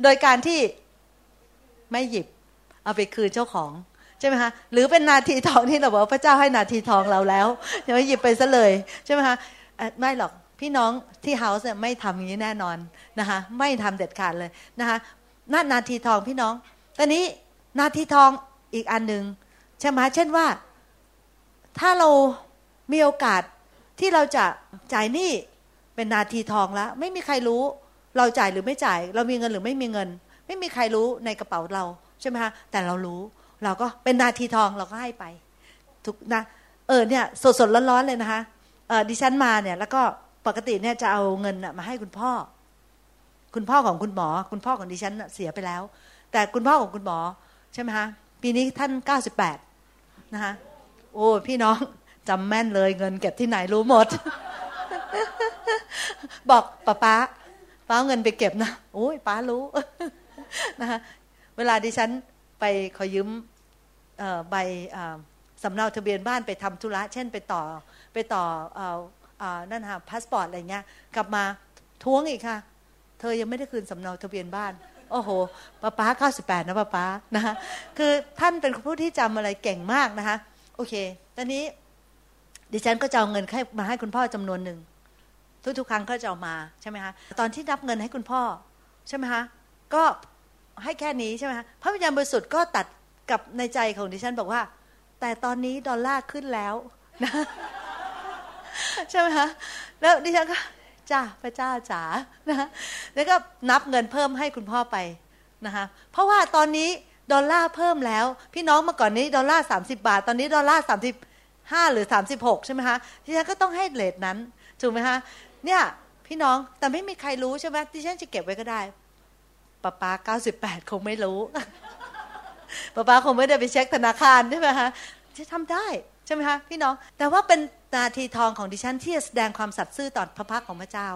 C: โดยการที่ไม่หยิบ เอาไปคืนเจ้าของใช่ไหมคะหรือเป็นนาทีทองที่เราบอกพระเจ้าให้นาทีทองเราแล้วอย่าไปหยิบไปซะเลยใช่ไหมคะไม่หรอกพี่น้องที่เฮาส์เนี่ยไม่ทำอย่างนี้แน่นอนนะคะไม่ทำเด็ดขาดเลยนะคะนานาทีทองพี่น้องตอนนี้นาทีทองอีกอันหนึ่งใช่ไหมเช่นว่า ถ้าเรามีโอกาสที่เราจะจ่ายหนี้ เป็นนาทีทองแล้ว ไม่มีใครรู้ เราจ่ายหรือไม่จ่าย เรามีเงินหรือไม่มีเงิน ไม่มีใครรู้ในกระเป๋าเราใช่ไหมคะแต่เรารู้ เราก็เป็นนาทีทองเราก็ให้ไปทุกนะเออเนี่ยสดสดร้อนๆเลยนะคะเออดิฉันมาเนี่ย แล้วก็ปกติเนี่ยจะเอาเงินมาให้คุณพ่อ คุณพ่อของคุณหมอ คุณพ่อของดิฉันเสียไปแล้ว แต่คุณพ่อของคุณหมอใช่ไหมคะปีนี้ท่านเก้าสิบแปดนะคะโอ้พี่น้องจำแม่นเลยเงินเก็บที่ไหนรู้หมด บอกป้าป้าป้าเอาเงินไปเก็บนะโอ้ยป้ารู้นะคะเวลาดิฉันไปขอยืมใบสำเนาทะเบียนบ้านไปทำธุระ เช่นไปต่อไปต่อนั่นค่ะพาสปอร์ตอะไรเงี้ย กลับมาท้วงอีกค่ะ เธอยังไม่ได้คืนสำเนาทะเบียนบ้าน โอ้โหป้าป้าเก้าสิบแปดนะป้าป้านะคะคือท่านเป็นผู้ที่จำอะไรเก่งมากนะคะ โอเค ตอนนี้ดิฉันก็จะเอาเงินให้มาให้คุณพ่อจำนวนหนึ่ง ทุกๆ ครั้งก็จะเอามาใช่ไหมคะตอนที่นับเงินให้คุณพ่อใช่ไหมคะก็ให้แค่นี้ใช่ไหมคะพระวิญญาณบริสุทธิ์ก็ตรัสกับในใจของดิฉันบอกว่า แต่ตอนนี้ดอลลาร์ขึ้นแล้วนะใช่ไหมคะแล้วดิฉันก็จ้าพระเจ้าจ๋านะแล้วก็นับเงินเพิ่มให้คุณพ่อไปนะคะเพราะว่าตอนนี้ดอลลาร์เพิ่มแล้ว พี่น้องเมื่อก่อนนี้ดอลลาร์สามสิบบาท ตอนนี้ดอลลาร์สามสิบห้าหรือสามสิบหกใช่ไหมคะดิฉันก็ต้องให้ rate นั้นถูกไหมคะ เนี่ย พี่น้องแต่ไม่มีใครรู้ใช่ไหมดิฉันจะเก็บไว้ก็ได้ป้าป้าเก้าสิบแปดคงไม่รู้ป้าป้าคงไม่ได้ไปเช็คธนาคารใช่ไหมคะจะทำได้ใช่ไหมคะพี่น้อง แต่ว่าเป็นนาทีทองของดิฉันที่จะแสดงความสัตย์ซื่อต่อพระพักของพระเจ้า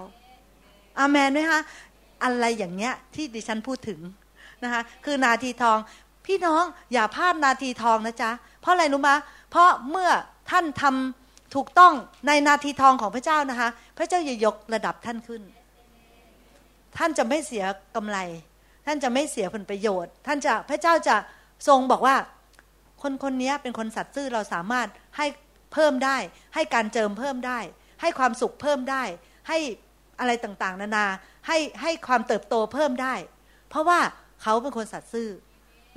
C: อาเมนไหมคะอะไรอย่างเงี้ยที่ดิฉันพูดถึงนะคะคือนาทีทองพี่น้องอย่าพลาดนาทีทองนะจ๊ะเพราะอะไรรู้มะเพราะเมื่อท่านทำ ถูกต้องในนาทีทองของพระเจ้านะคะ พระเจ้าจะยกระดับท่านขึ้น ท่านจะไม่เสียกำไร ท่านจะไม่เสียผลประโยชน์ ท่านจะพระเจ้าจะทรงบอกว่า คนคนนี้เป็นคนสัตย์ซื่อเราสามารถให้เพิ่มได้ ให้การเจิมเพิ่มได้ ให้ความสุขเพิ่มได้ ให้อะไรต่างๆ นานาให้ให้ความเติบโตเพิ่มได้ เพราะว่าเขาเป็นคนสัตย์ซื่อ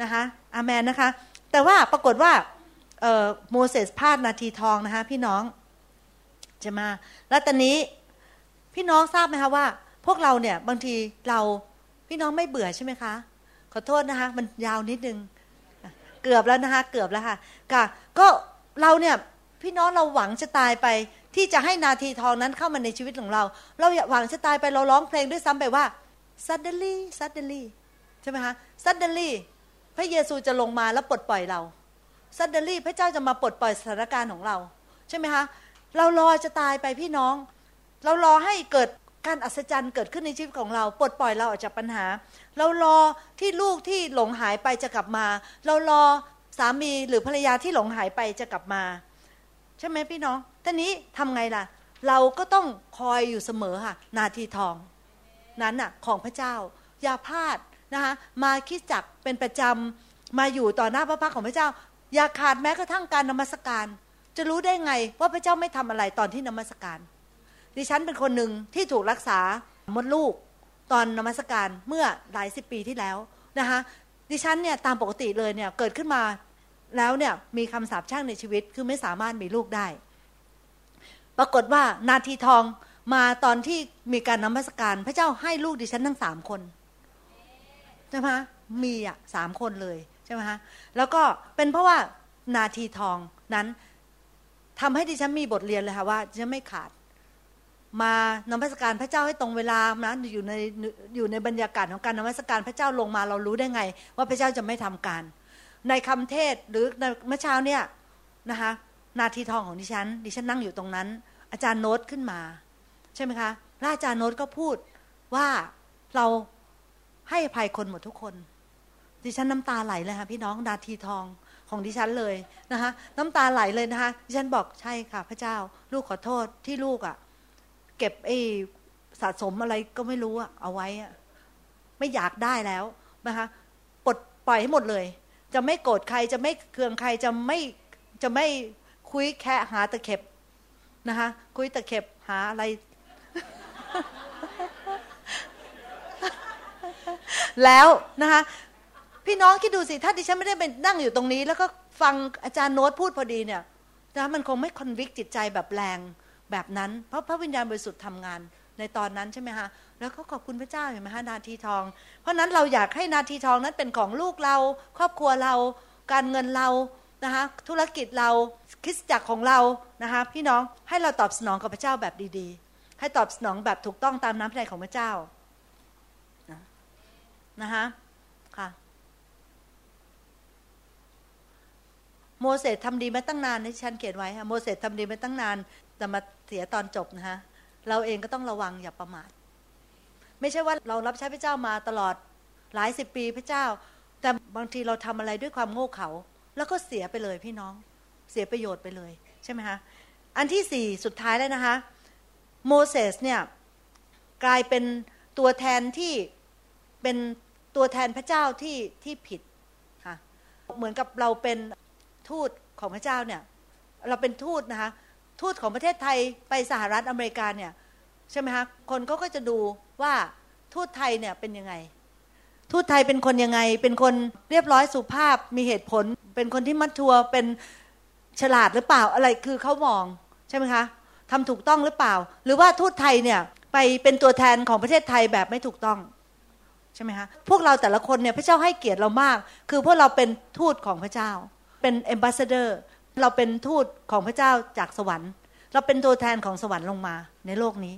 C: นะคะอาเมนนะคะ แต่ว่าปรากฏว่า โมเสสพลาดนาทีทองนะคะพี่น้องจะมา แล้วตอนนี้พี่น้องทราบไหมคะว่า พวกเราเนี่ยบางทีเราพี่น้องไม่เบื่อใช่ไหมคะ ขอโทษนะคะ มันยาวนิดนึง เกือบแล้วนะคะ เกือบแล้วค่ะก็เราเนี่ยพี่น้องเราหวังจะตายไป ที่จะให้นาทีทองนั้นเข้ามาในชีวิตของเรา เราอยากหวังจะตายไปเราร้องเพลงด้วยซ้ำไปว่า suddenly suddenly ใช่ไหมคะ suddenly พระเยซูจะลงมาแล้วปลดปล่อยเรา suddenly พระเจ้าจะมาปลดปล่อยสถานการณ์ของเรา ใช่ไหมคะเรารอจะตายไปพี่น้อง เรารอให้เกิดการอัศจรรย์เกิดขึ้นในชีวิตของเรา ปลดปล่อยเราออกจากปัญหา เรารอที่ลูกที่หลงหายไปจะกลับมา เรารอสามีหรือภรรยาที่หลงหายไปจะกลับมา ใช่ไหมพี่น้องท่านี้ทำไงล่ะ เราก็ต้องคอยอยู่เสมอค่ะ นาทีทอง นั้นน่ะของพระเจ้า อย่าพลาดนะคะมาคิดจักเป็นประจำมาอยู่ต่อหน้าพระพักของพระเจ้า อย่าขาดแม้กระทั่งการนมัสการ จะรู้ได้ไงว่าพระเจ้าไม่ทำอะไรตอนที่นมัสการ ดิฉันเป็นคนหนึ่งที่ถูกรักษามดลูกตอนนมัสการเมื่อหลายสิบปีที่แล้วนะคะดิฉันเนี่ยตามปกติเลยเนี่ยเกิดขึ้นมาแล้วเนี่ยมีคำสาปแช่งในชีวิตคือไม่สามารถมีลูกได้ ปรากฏว่านาทีทองมาตอนที่มีการนมัสการ พระเจ้าให้ลูกดิฉันทั้งสามคนใช่ไหมมีอะสามคนเลย ใช่ไหมฮะแล้วก็เป็นเพราะว่านาทีทองนั้นทำให้ดิฉันมีบทเรียนเลยค่ะว่าดิฉันไม่ขาด มานมัสการพระเจ้าให้ตรงเวลานะอยู่ในอยู่ในบรรยากาศของการนมัสการพระเจ้าลงมาเรารู้ได้ไง ว่าพระเจ้าจะไม่ทำการ ในคำเทศหรือในเมื่อเช้าเนี่ยนะคะนาทีทองของดิฉัน ดิฉันนั่งอยู่ตรงนั้น อาจารย์โน้ตขึ้นมา ใช่ไหมคะแล้วอาจารย์โน้ตก็พูดว่าเราให้อภัยคนหมดทุกคน ดิฉันน้ำตาไหลเลยค่ะพี่น้องนาทีทองของดิฉันเลยนะคะน้ำตาไหลเลยนะคะดิฉันบอกใช่ค่ะ พระเจ้า ลูกขอโทษที่ลูกอะ่ะ เก็บไอ้สะสมอะไรก็ไม่รู้อะเอาไว้อะไม่อยากได้แล้วนะคะปลดปล่อยให้หมดเลย จะไม่โกรธใครจะไม่เคืองใครจะไม่จะไม่คุยแค่หาตะเข็บนะคะคุยตะเข็บหาอะไร แล้วนะคะ พี่น้องคิดดูสิถ้าดิฉันไม่ได้เป็นนั่งอยู่ตรงนี้ แล้วก็ฟังอาจารย์โน้ตพูดพอดีเนี่ยนะมันคงไม่คอนวิกจิตใจแบบแรงแบบนั้น เพราะพระวิญญาณบริสุทธิ์ทำงานในตอนนั้นใช่ไหมคะแล้วก็ขอบคุณพระเจ้าเห็นไหมคะนาทีทอง เพราะนั้นเราอยากให้นาทีทองนั้นเป็นของลูกเรา ครอบครัวเรา การเงินเรานะคะธุรกิจเราคริสจักรของเรานะคะพี่น้องให้เราตอบสนองกับพระเจ้าแบบดีๆ ให้ตอบสนองแบบถูกต้องตามน้ำพระทัยของพระเจ้านะคะค่ะ โมเสสทำดีมาตั้งนานที่ฉันเขียนไว้ค่ะโมเสสทำดีมาตั้งนานแต่มาเสียตอนจบนะคะเราเองก็ต้องระวังอย่าประมาทไม่ใช่ว่าเรารับใช้พระเจ้ามาตลอดหลายสิบปีพระเจ้า แต่บางทีเราทำอะไรด้วยความโง่เขลาแล้วก็เสียไปเลยพี่น้องเสียประโยชน์ไปเลยใช่ไหมคะอันที่สี่สุดท้ายแล้วนะคะโมเสสเนี่ยกลายเป็นตัวแทนที่เป็นตัวแทนพระเจ้าที่ที่ผิดค่ะเหมือนกับเราเป็น ทูตของพระเจ้าเนี่ย เราเป็นทูตนะคะ ทูตของประเทศไทยไปสหรัฐอเมริกาเนี่ยใช่ไหมคะคนก็ก็จะดูว่าทูตไทยเนี่ยเป็นยังไง ทูตไทยเป็นคนยังไง เป็นคนเรียบร้อยสุภาพมีเหตุผล เป็นคนที่มัดทัวเป็นฉลาดหรือเปล่าอะไรคือเขามองใช่ไหมคะทำถูกต้องหรือเปล่า หรือว่าทูตไทยเนี่ยไปเป็นตัวแทนของประเทศไทยแบบไม่ถูกต้องใช่ไหมคะพวกเราแต่ละคนเนี่ยพระเจ้าให้เกียรติเรามาก คือพวกเราเป็นทูตของพระเจ้า เป็น ambassador เราเป็นทูตของพระเจ้าจากสวรรค์ เราเป็นตัวแทนของสวรรค์ลงมาในโลกนี้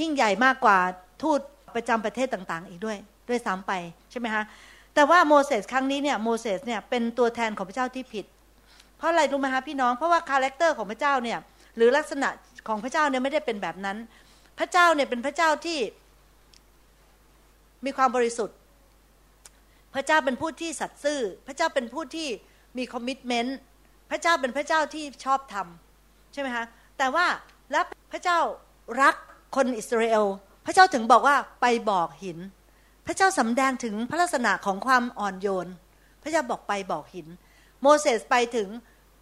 C: ยิ่งใหญ่มากกว่าทูตประจำประเทศต่างๆ อีกด้วย ด้วยซ้ำไปใช่ไหมคะแต่ว่าโมเสสครั้งนี้เนี่ยโมเสสเนี่ยเป็นตัวแทนของพระเจ้าที่ผิด เพราะอะไรรู้ไหมคะพี่น้องเพราะว่า character ของพระเจ้าเนี่ยหรือลักษณะของพระเจ้าเนี่ยไม่ได้เป็นแบบนั้น พระเจ้าเนี่ยเป็นพระเจ้าที่มีความบริสุทธิ์ พระเจ้าเป็นผู้ที่สัตย์ซื่อ พระเจ้าเป็นผู้ที่มีคอมมิชเมนต์พระเจ้าเป็นพระเจ้าที่ชอบทำใช่ไหมคะแต่ว่าแล้วพระเจ้ารักคนอิสราเอล พระเจ้าถึงบอกว่าไปบอกหิน พระเจ้าสำแดงถึงพระลักษณะของความอ่อนโยน พระเจ้าบอกไปบอกหิน โมเสสไปถึง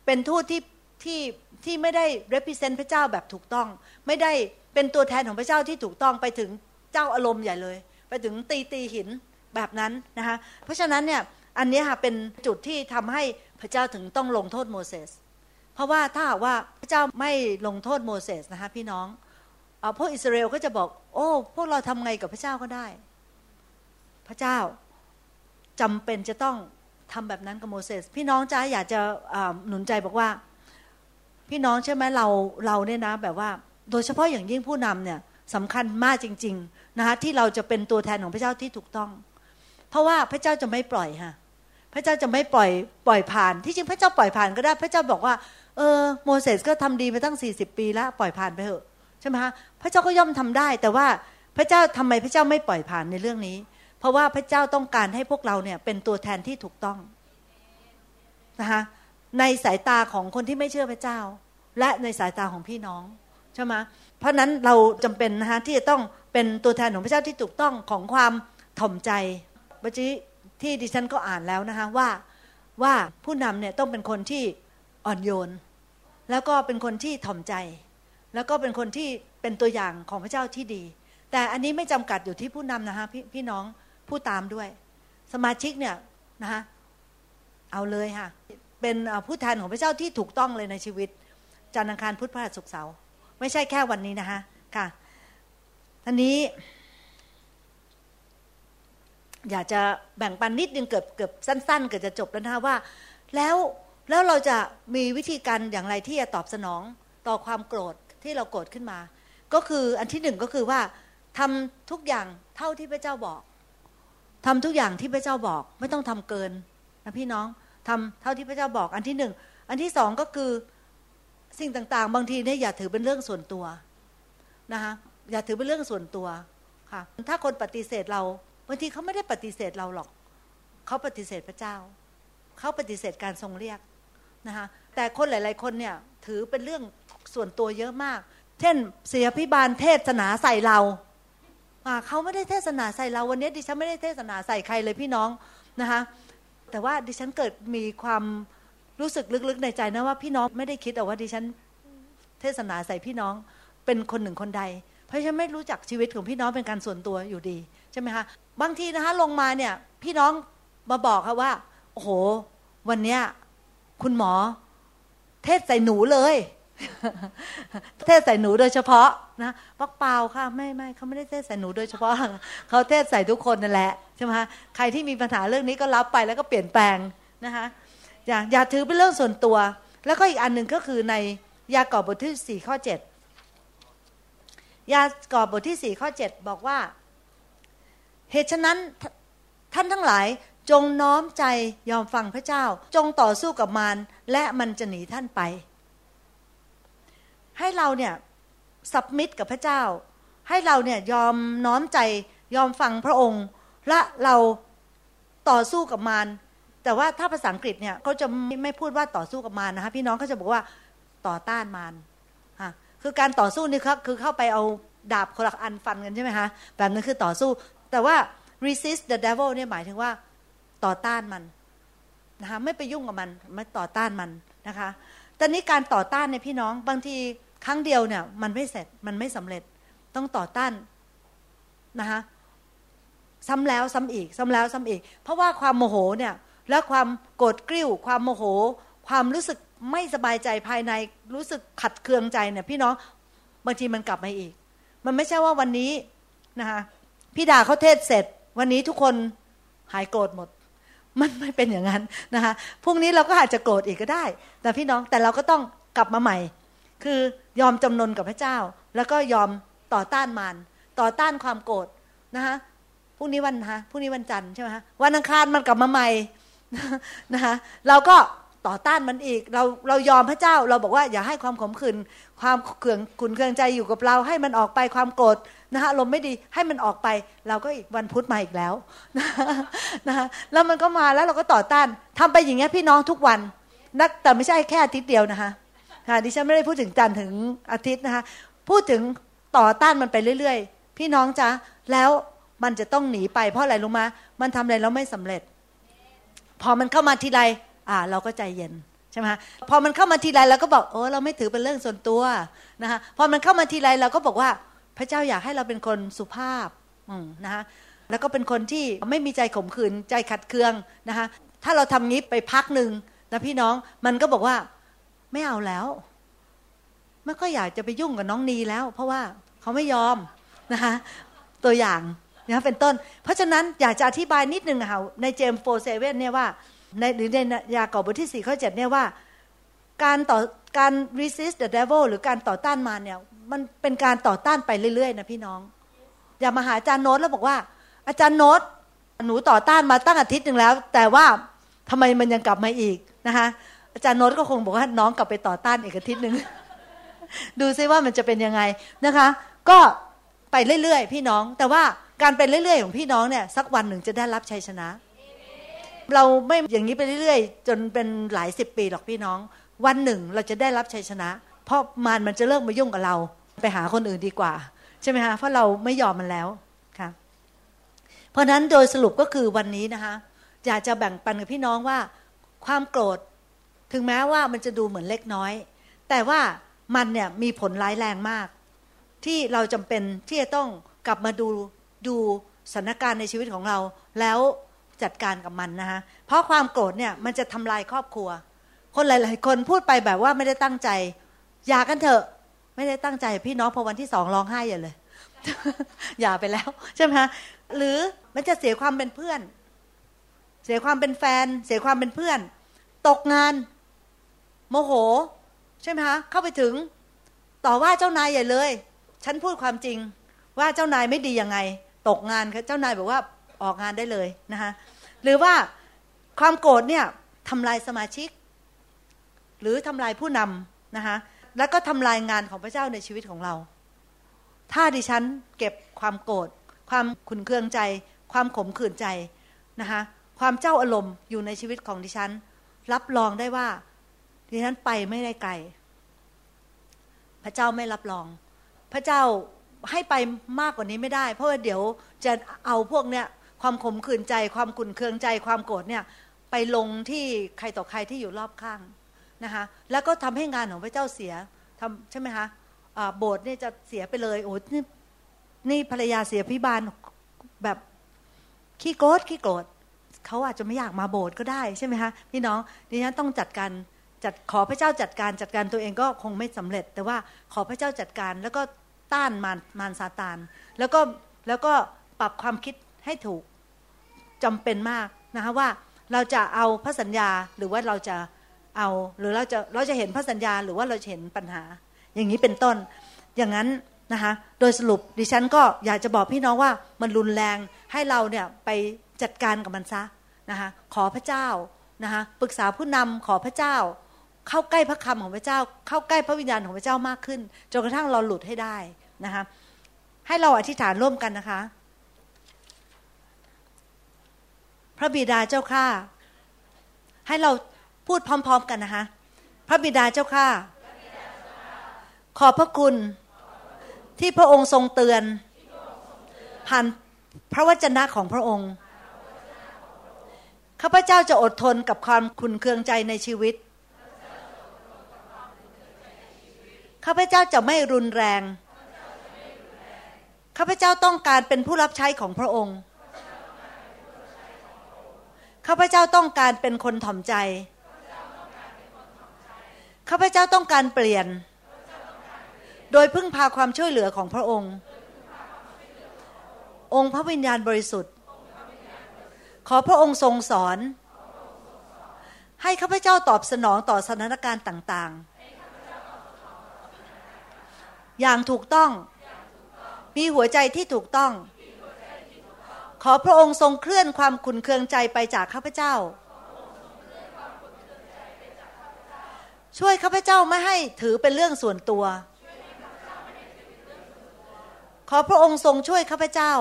C: เป็นทูตที่ที่ที่ไม่ได้ represent พระเจ้าแบบถูกต้อง ไม่ได้เป็นตัวแทนของพระเจ้าที่ถูกต้องไปถึงเจ้าอารมณ์ใหญ่เลย ไปถึงตีตีหิน แบบนั้นนะคะเพราะฉะนั้นเนี่ยอันนี้ค่ะเป็นจุดที่ทำให้พระเจ้าถึงต้องลงโทษโมเสสเพราะว่าถ้าหากว่าพระเจ้าไม่ลงโทษโมเสสนะคะพี่น้องอพวกอิสราเอลก็จะบอก โอ้พวกเราทำไงกับพระเจ้าก็ได้ พระเจ้าจำเป็นจะต้องทำแบบนั้นกับโมเสสพี่น้องจ้าอยากจะหนุนใจบอกว่า พี่น้องใช่ไหมเราเราเนี่ยนะแบบว่าโดยเฉพาะอย่างยิ่งผู้นำเนี่ยสำคัญมากจริง ๆนะคะที่เราจะเป็นตัวแทนของพระเจ้าที่ถูกต้อง เพราะว่าพระเจ้าจะไม่ปล่อยค่ะพระเจ้าจะไม่ปล่อยปล่อยผ่าน ที่จริงพระเจ้าปล่อยผ่านก็ได้ พระเจ้าบอกว่า เออโมเสสก็ทำดีมาตั้งสี่สิบปีแล้วปล่อยผ่านไปเถอะใช่ไหมคะพระเจ้าก็ย่อมทำได้ แต่ว่าพระเจ้าทำไมพระเจ้าไม่ปล่อยผ่านในเรื่องนี้ เพราะว่าพระเจ้าต้องการให้พวกเราเนี่ยเป็นตัวแทนที่ถูกต้องนะคะในสายตาของคนที่ไม่เชื่อพระเจ้า และในสายตาของพี่น้องใช่ไหมเพราะนั้นเราจำเป็นนะคะที่จะต้องเป็นตัวแทนของพระเจ้าที่ถูกต้องของความถ่อมใจ เมื่อกี้ที่ดิฉันก็อ่านแล้วนะคะว่าว่าผู้นำเนี่ยต้องเป็นคนที่อ่อนโยน แล้วก็เป็นคนที่ถ่อมใจ แล้วก็เป็นคนที่เป็นตัวอย่างของพระเจ้าที่ดี แต่อันนี้ไม่จำกัดอยู่ที่ผู้นำนะคะพพี่น้องผู้ตามด้วย สมาชิกเนี่ยนะคะเอาเลยค่ะ เป็นผู้แทนของพระเจ้าที่ถูกต้องเลยในชีวิตจันทร์อังคารพุธพฤหัสศุกร์เสาร์ไม่ใช่แค่วันนี้นะคะค่ะท่านี้ อยากจะแบ่งปันนิดนึงเกือบเกือบสั้น ๆ เกือบจะจบแล้วนะว่า แล้วแล้วเราจะมีวิธีการอย่างไรที่จะตอบสนองต่อความโกรธที่เราโกรธขึ้นมา ก็คืออันที่หนึ่งก็คือว่าทำทุกอย่างเท่าที่พระเจ้าบอกทำทุกอย่างที่พระเจ้าบอก ไม่ต้องทำเกินนะพี่น้องทำเท่าที่พระเจ้าบอก อันที่หนึ่งอันที่สองก็คือสิ่งต่างๆ บางทีเนี่ยอย่าถือเป็นเรื่องส่วนตัวนะคะอย่าถือเป็นเรื่องส่วนตัวค่ะถ้าคนปฏิเสธเรา บางทีเขาไม่ได้ปฏิเสธเราหรอก เขาปฏิเสธพระเจ้า เขาปฏิเสธการทรงเรียกนะคะแต่คนหลาย ๆ คนเนี่ยถือเป็นเรื่องส่วนตัวเยอะมาก เช่น เสียพิบาลเทศนาใส่เราเขาไม่ได้เทศนาใส่เราวันนี้ดิฉันไม่ได้เทศนาใส่ใครเลยพี่น้องนะคะแต่ว่าดิฉันเกิดมีความรู้สึกลึกๆในใจนะว่าพี่น้องไม่ได้คิดเอาว่าดิฉันเทศนาใส่พี่น้องเป็นคนหนึ่งคนใด เพราะฉันไม่รู้จักชีวิตของพี่น้องเป็นการส่วนตัวอยู่ดี ใช่ไหมคะบางทีนะคะลงมาเนี่ย พี่น้องมาบอกค่ะว่า โอ้โห วันเนี้ยคุณหมอ เทศใส่หนูเลย เทศใส่หนูโดยเฉพาะนะปักเปล่าค่ะ ไม่ไม่เขาไม่ได้เทศใส่หนูโดยเฉพาะเขาเทศใส่ทุกคนนั่นแหละใช่ไหมคะใครที่มีปัญหาเรื่องนี้ก็รับไปแล้วก็เปลี่ยนแปลงนะคะอย่าอย่าถือเป็นเรื่องส่วนตัว แล้วก็อีกอันหนึ่งก็คือในยากอบบทที่สี่ข้อเจ็ดยากอบบทที่สี่ข้อเจ็ดบอกว่า เหตุฉะนั้นท่านทั้งหลายจงน้อมใจยอมฟังพระเจ้า จงต่อสู้กับมารและมันจะหนีท่านไป ให้เราเนี่ยสับมิดกับพระเจ้า ให้เราเนี่ยยอมน้อมใจยอมฟังพระองค์ และเราต่อสู้กับมารแต่ว่าถ้าภาษาอังกฤษเนี่ยเขาจะไม่พูดว่าต่อสู้กับมารนะคะพี่น้องเขาจะบอกว่าต่อต้านมารคือการต่อสู้นี่ครับคือเข้าไปเอาดาบคนละอันฟันกันใช่ไหมคะแบบนั้นคือต่อสู้ แต่ว่า resist the devil เนี่ยหมายถึงว่าต่อต้านมันนะคะไม่ไปยุ่งกับมันไม่ต่อต้านมันนะคะต่นี้การต่อต้านเนี่ยพี่น้องบางทีครั้งเดียวเนี่ย มันไม่เสร็จมันไม่สำเร็จต้องต่อต้านนะคะซ้ำแล้วซ้ำอีก ซ้ำแล้วซ้ำอีก เพราะว่าความโมโหเนี่ย และความโกรธกริ้ว ความโมโห ความรู้สึกไม่สบายใจภายในรู้สึกขัดเคืองใจเนี่ย พี่น้องบางทีมันกลับมาอีก มันไม่ใช่ว่าวันนี้นะคะ พี่ดาเขาเทศเสร็จ วันนี้ทุกคนหายโกรธหมด มันไม่เป็นอย่างนั้นนะคะพรุ่งนี้เราก็อาจจะโกรธอีกก็ได้แต่พี่น้องแต่เราก็ต้องกลับมาใหม่ คือยอมจำนนกับพระเจ้า แล้วก็ยอมต่อต้านมันต่อต้านความโกรธนะคะพรุ่งนี้วันฮะพรุ่งนี้วันจันทร์ใช่ไหมฮะวันอังคารมันกลับมาใหม่นะคะเราก็ต่อต้านมันอีกเราเรายอมพระเจ้า เราบอกว่าอย่าให้ความขมขื่นความเขื่องขุนเคืองใจอยู่กับเรา ให้มันออกไปความโกรธ นะคะลมไม่ดีให้มันออกไป เราก็อีกวันพุธมาอีกแล้วนะคะแล้วมันก็มาแล้วเราก็ต่อต้านทำไปอย่างเงี้ยพี่น้องทุกวันนักแต่ไม่ใช่แค่อาทิตย์เดียวนะคะค่ะดิฉันไม่ได้พูดถึงจันทร์ถึงอาทิตย์นะคะพูดถึงต่อต้านมันไปเรื่อย ๆ พี่น้องจ๊ะแล้วมันจะต้องหนีไปเพราะอะไรรู้มามันทำอะไรแล้วไม่สำเร็จ พอมันเข้ามาทีไรอ่า เราก็ใจเย็นใช่ไหมพอมันเข้ามาทีไรเราก็บอกโอ้เราไม่ถือเป็นเรื่องส่วนตัวนะคะพอมันเข้ามาทีไรเราก็บอกว่า พระเจ้าอยากให้เราเป็นคนสุภาพนะคะแล้วก็เป็นคนที่ไม่มีใจขมขื่นใจขัดเคืองนะคะถ้าเราทำงี้ไปพักหนึ่งนะพี่น้องมันก็บอกว่าไม่เอาแล้ว ไม่ก็อยากจะไปยุ่งกับน้องนีแล้ว เพราะว่าเขาไม่ยอมนะคะตัวอย่างนะเป็นต้น เพราะฉะนั้นอยากจะอธิบายนิดนึงค่ะใน James four seven เนี่ยว่าในหรือในยากอบบทที่สี่ข้อเจ็ดเนี่ยว่า การต่อการ resist the devil หรือการต่อต้านมารเนี่ย มันเป็นการต่อต้านไปเรื่อยๆนะพี่น้อง อย่ามาหาอาจารย์โน้ตแล้วบอกว่า อาจารย์โน้ตหนูต่อต้านมาตั้งอาทิตย์หนึ่งแล้ว แต่ว่าทำไมมันยังกลับมาอีกนะคะอาจารย์โน้ตก็คงบอกว่าน้องกลับไปต่อต้านอีกอาทิตย์หนึ่งดูซิว่ามันจะเป็นยังไงนะคะ ก็ไปเรื่อยๆ พี่น้อง แต่ว่าการไปเรื่อยๆ ของพี่น้องเนี่ยสักวันหนึ่งจะได้รับชัยชนะ เราไม่อย่างนี้ไปเรื่อยๆ จนเป็นหลายสิบปีหรอกพี่น้อง วันหนึ่งเราจะได้รับชัยชนะ เพราะมารมันจะเลิกมายุ่งกับเรา ไปหาคนอื่นดีกว่า ใช่ไหมคะเพราะเราไม่ยอมมันแล้วค่ะเพราะนั้นโดยสรุปก็คือวันนี้นะคะอยากจะแบ่งปันกับพี่น้องว่าความโกรธถึงแม้ว่ามันจะดูเหมือนเล็กน้อย แต่ว่ามันเนี่ยมีผลร้ายแรงมาก ที่เราจำเป็นที่จะต้องกลับมาดูดูสถานการณ์ในชีวิตของเรา แล้วจัดการกับมันนะคะเพราะความโกรธเนี่ยมันจะทำลายครอบครัว คนหลาย ๆ คนพูดไปแบบว่าไม่ได้ตั้งใจ อย่ากันเถอะ ไม่ได้ตั้งใจพี่น้องพอวันที่สองร้องไห้อย่าเลย อย่าไปแล้ว ใช่ไหมคะหรือมันจะเสียความเป็นเพื่อน เสียความเป็นแฟน เสียความเป็นเพื่อน ตกงาน โมโห ใช่ไหมคะเข้าไปถึง ต่อว่าเจ้านายใหญ่เลย ฉันพูดความจริง ว่าเจ้านายไม่ดียังไง ตกงานเจ้านายบอกว่าออกงานได้เลยนะคะหรือว่าความโกรธเนี่ยทำลายสมาชิก หรือทำลายผู้นำนะคะ แล้วก็ทำลายงานของพระเจ้าในชีวิตของเรา ถ้าดิฉันเก็บความโกรธความขุนเคืองใจ ความขมขื่นใจนะคะความเจ้าอารมณ์อยู่ในชีวิตของดิฉัน รับรองได้ว่า ดิฉันไปไม่ได้ไกล พระเจ้าไม่รับรอง พระเจ้าให้ไปมากกว่านี้ไม่ได้ เพราะว่าเดี๋ยวจะเอาพวกเนี้ยความขมขื่นใจ ความขุนเคืองใจ ความโกรธเนี่ย ไปลงที่ใครต่อใครที่อยู่รอบข้าง นะคะแล้วก็ทำให้งานของพระเจ้าเสียทำใช่ไหมคะโบสถ์นี่จะเสียไปเลยโอ้นี่นี่ภรรยาเสียพิบาลแบบขี้โกรธขี้โกรธเขาอาจจะไม่อยากมาโบสถ์ก็ได้ใช่ไหมคะพี่น้องดิฉันต้องจัดการจัดขอพระเจ้าจัดการจัดการตัวเองก็คงไม่สำเร็จ แต่ว่าขอพระเจ้าจัดการแล้วก็ต้านมารมารซาตานแล้วก็แล้วก็ปรับความคิดให้ถูกจำเป็นมากนะคะว่าเราจะเอาพระสัญญาหรือว่าเราจะ เอา หรือเราจะเราจะเห็นพระสัญญาหรือว่าเราจะเห็นปัญหา อย่างนี้เป็นต้น อย่างนั้นนะคะโดยสรุปดิฉันก็อยากจะบอกพี่น้องว่ามันรุนแรงให้เราเนี่ยไปจัดการกับมันซะนะคะขอพระเจ้านะคะปรึกษาผู้นำขอพระเจ้า เข้าใกล้พระคำของพระเจ้า เข้าใกล้พระวิญญาณของพระเจ้ามากขึ้นจนกระทั่งเราหลุดให้ได้นะคะให้เราอธิษฐานร่วมกันนะคะ พระบิดาเจ้าข้าให้เรา พูดพร้อม ๆ กันนะคะ พระบิดาเจ้าข้าขอบพระคุณที่พระองค์ทรงเตือน ผ่านพระวจนะของพระองค์ ข้าพเจ้าจะอดทนกับความขุนเคืองใจในชีวิต ข้าพเจ้าจะไม่รุนแรง ข้าพเจ้าต้องการเป็นผู้รับใช้ของพระองค์ ข้าพเจ้าต้องการเป็นคนถ่อมใจ ข ข้าพเจ้าต้องการเปลี่ยน โดยพึ่งพาความช่วยเหลือของพระองค์ องค์พระวิญญาณบริสุทธิ์ ขอพระองค์ทรงสอน ให้ข้าพเจ้าตอบสนองต่อสถานการณ์ต่างๆ อย่างถูกต้อง มีหัวใจที่ถูกต้อง ขอพระองค์ทรงเคลื่อนความขุนเคืองใจไปจากข้าพเจ้า ช่วยข้าพเจ้าไม่ให้ถือเป็นเรื่องส่วนตัว ขอพระองค์ทรงช่วยข้าพเจ้า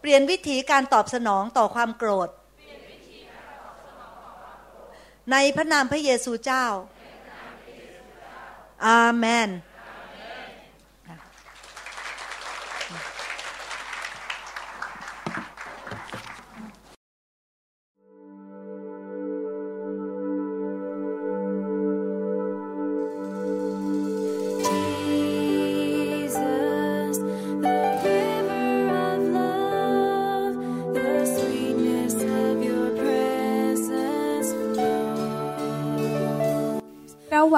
C: เปลี่ยนวิธีการตอบสนองต่อความโกรธ ในพระนามพระเยซูเจ้า อาเมน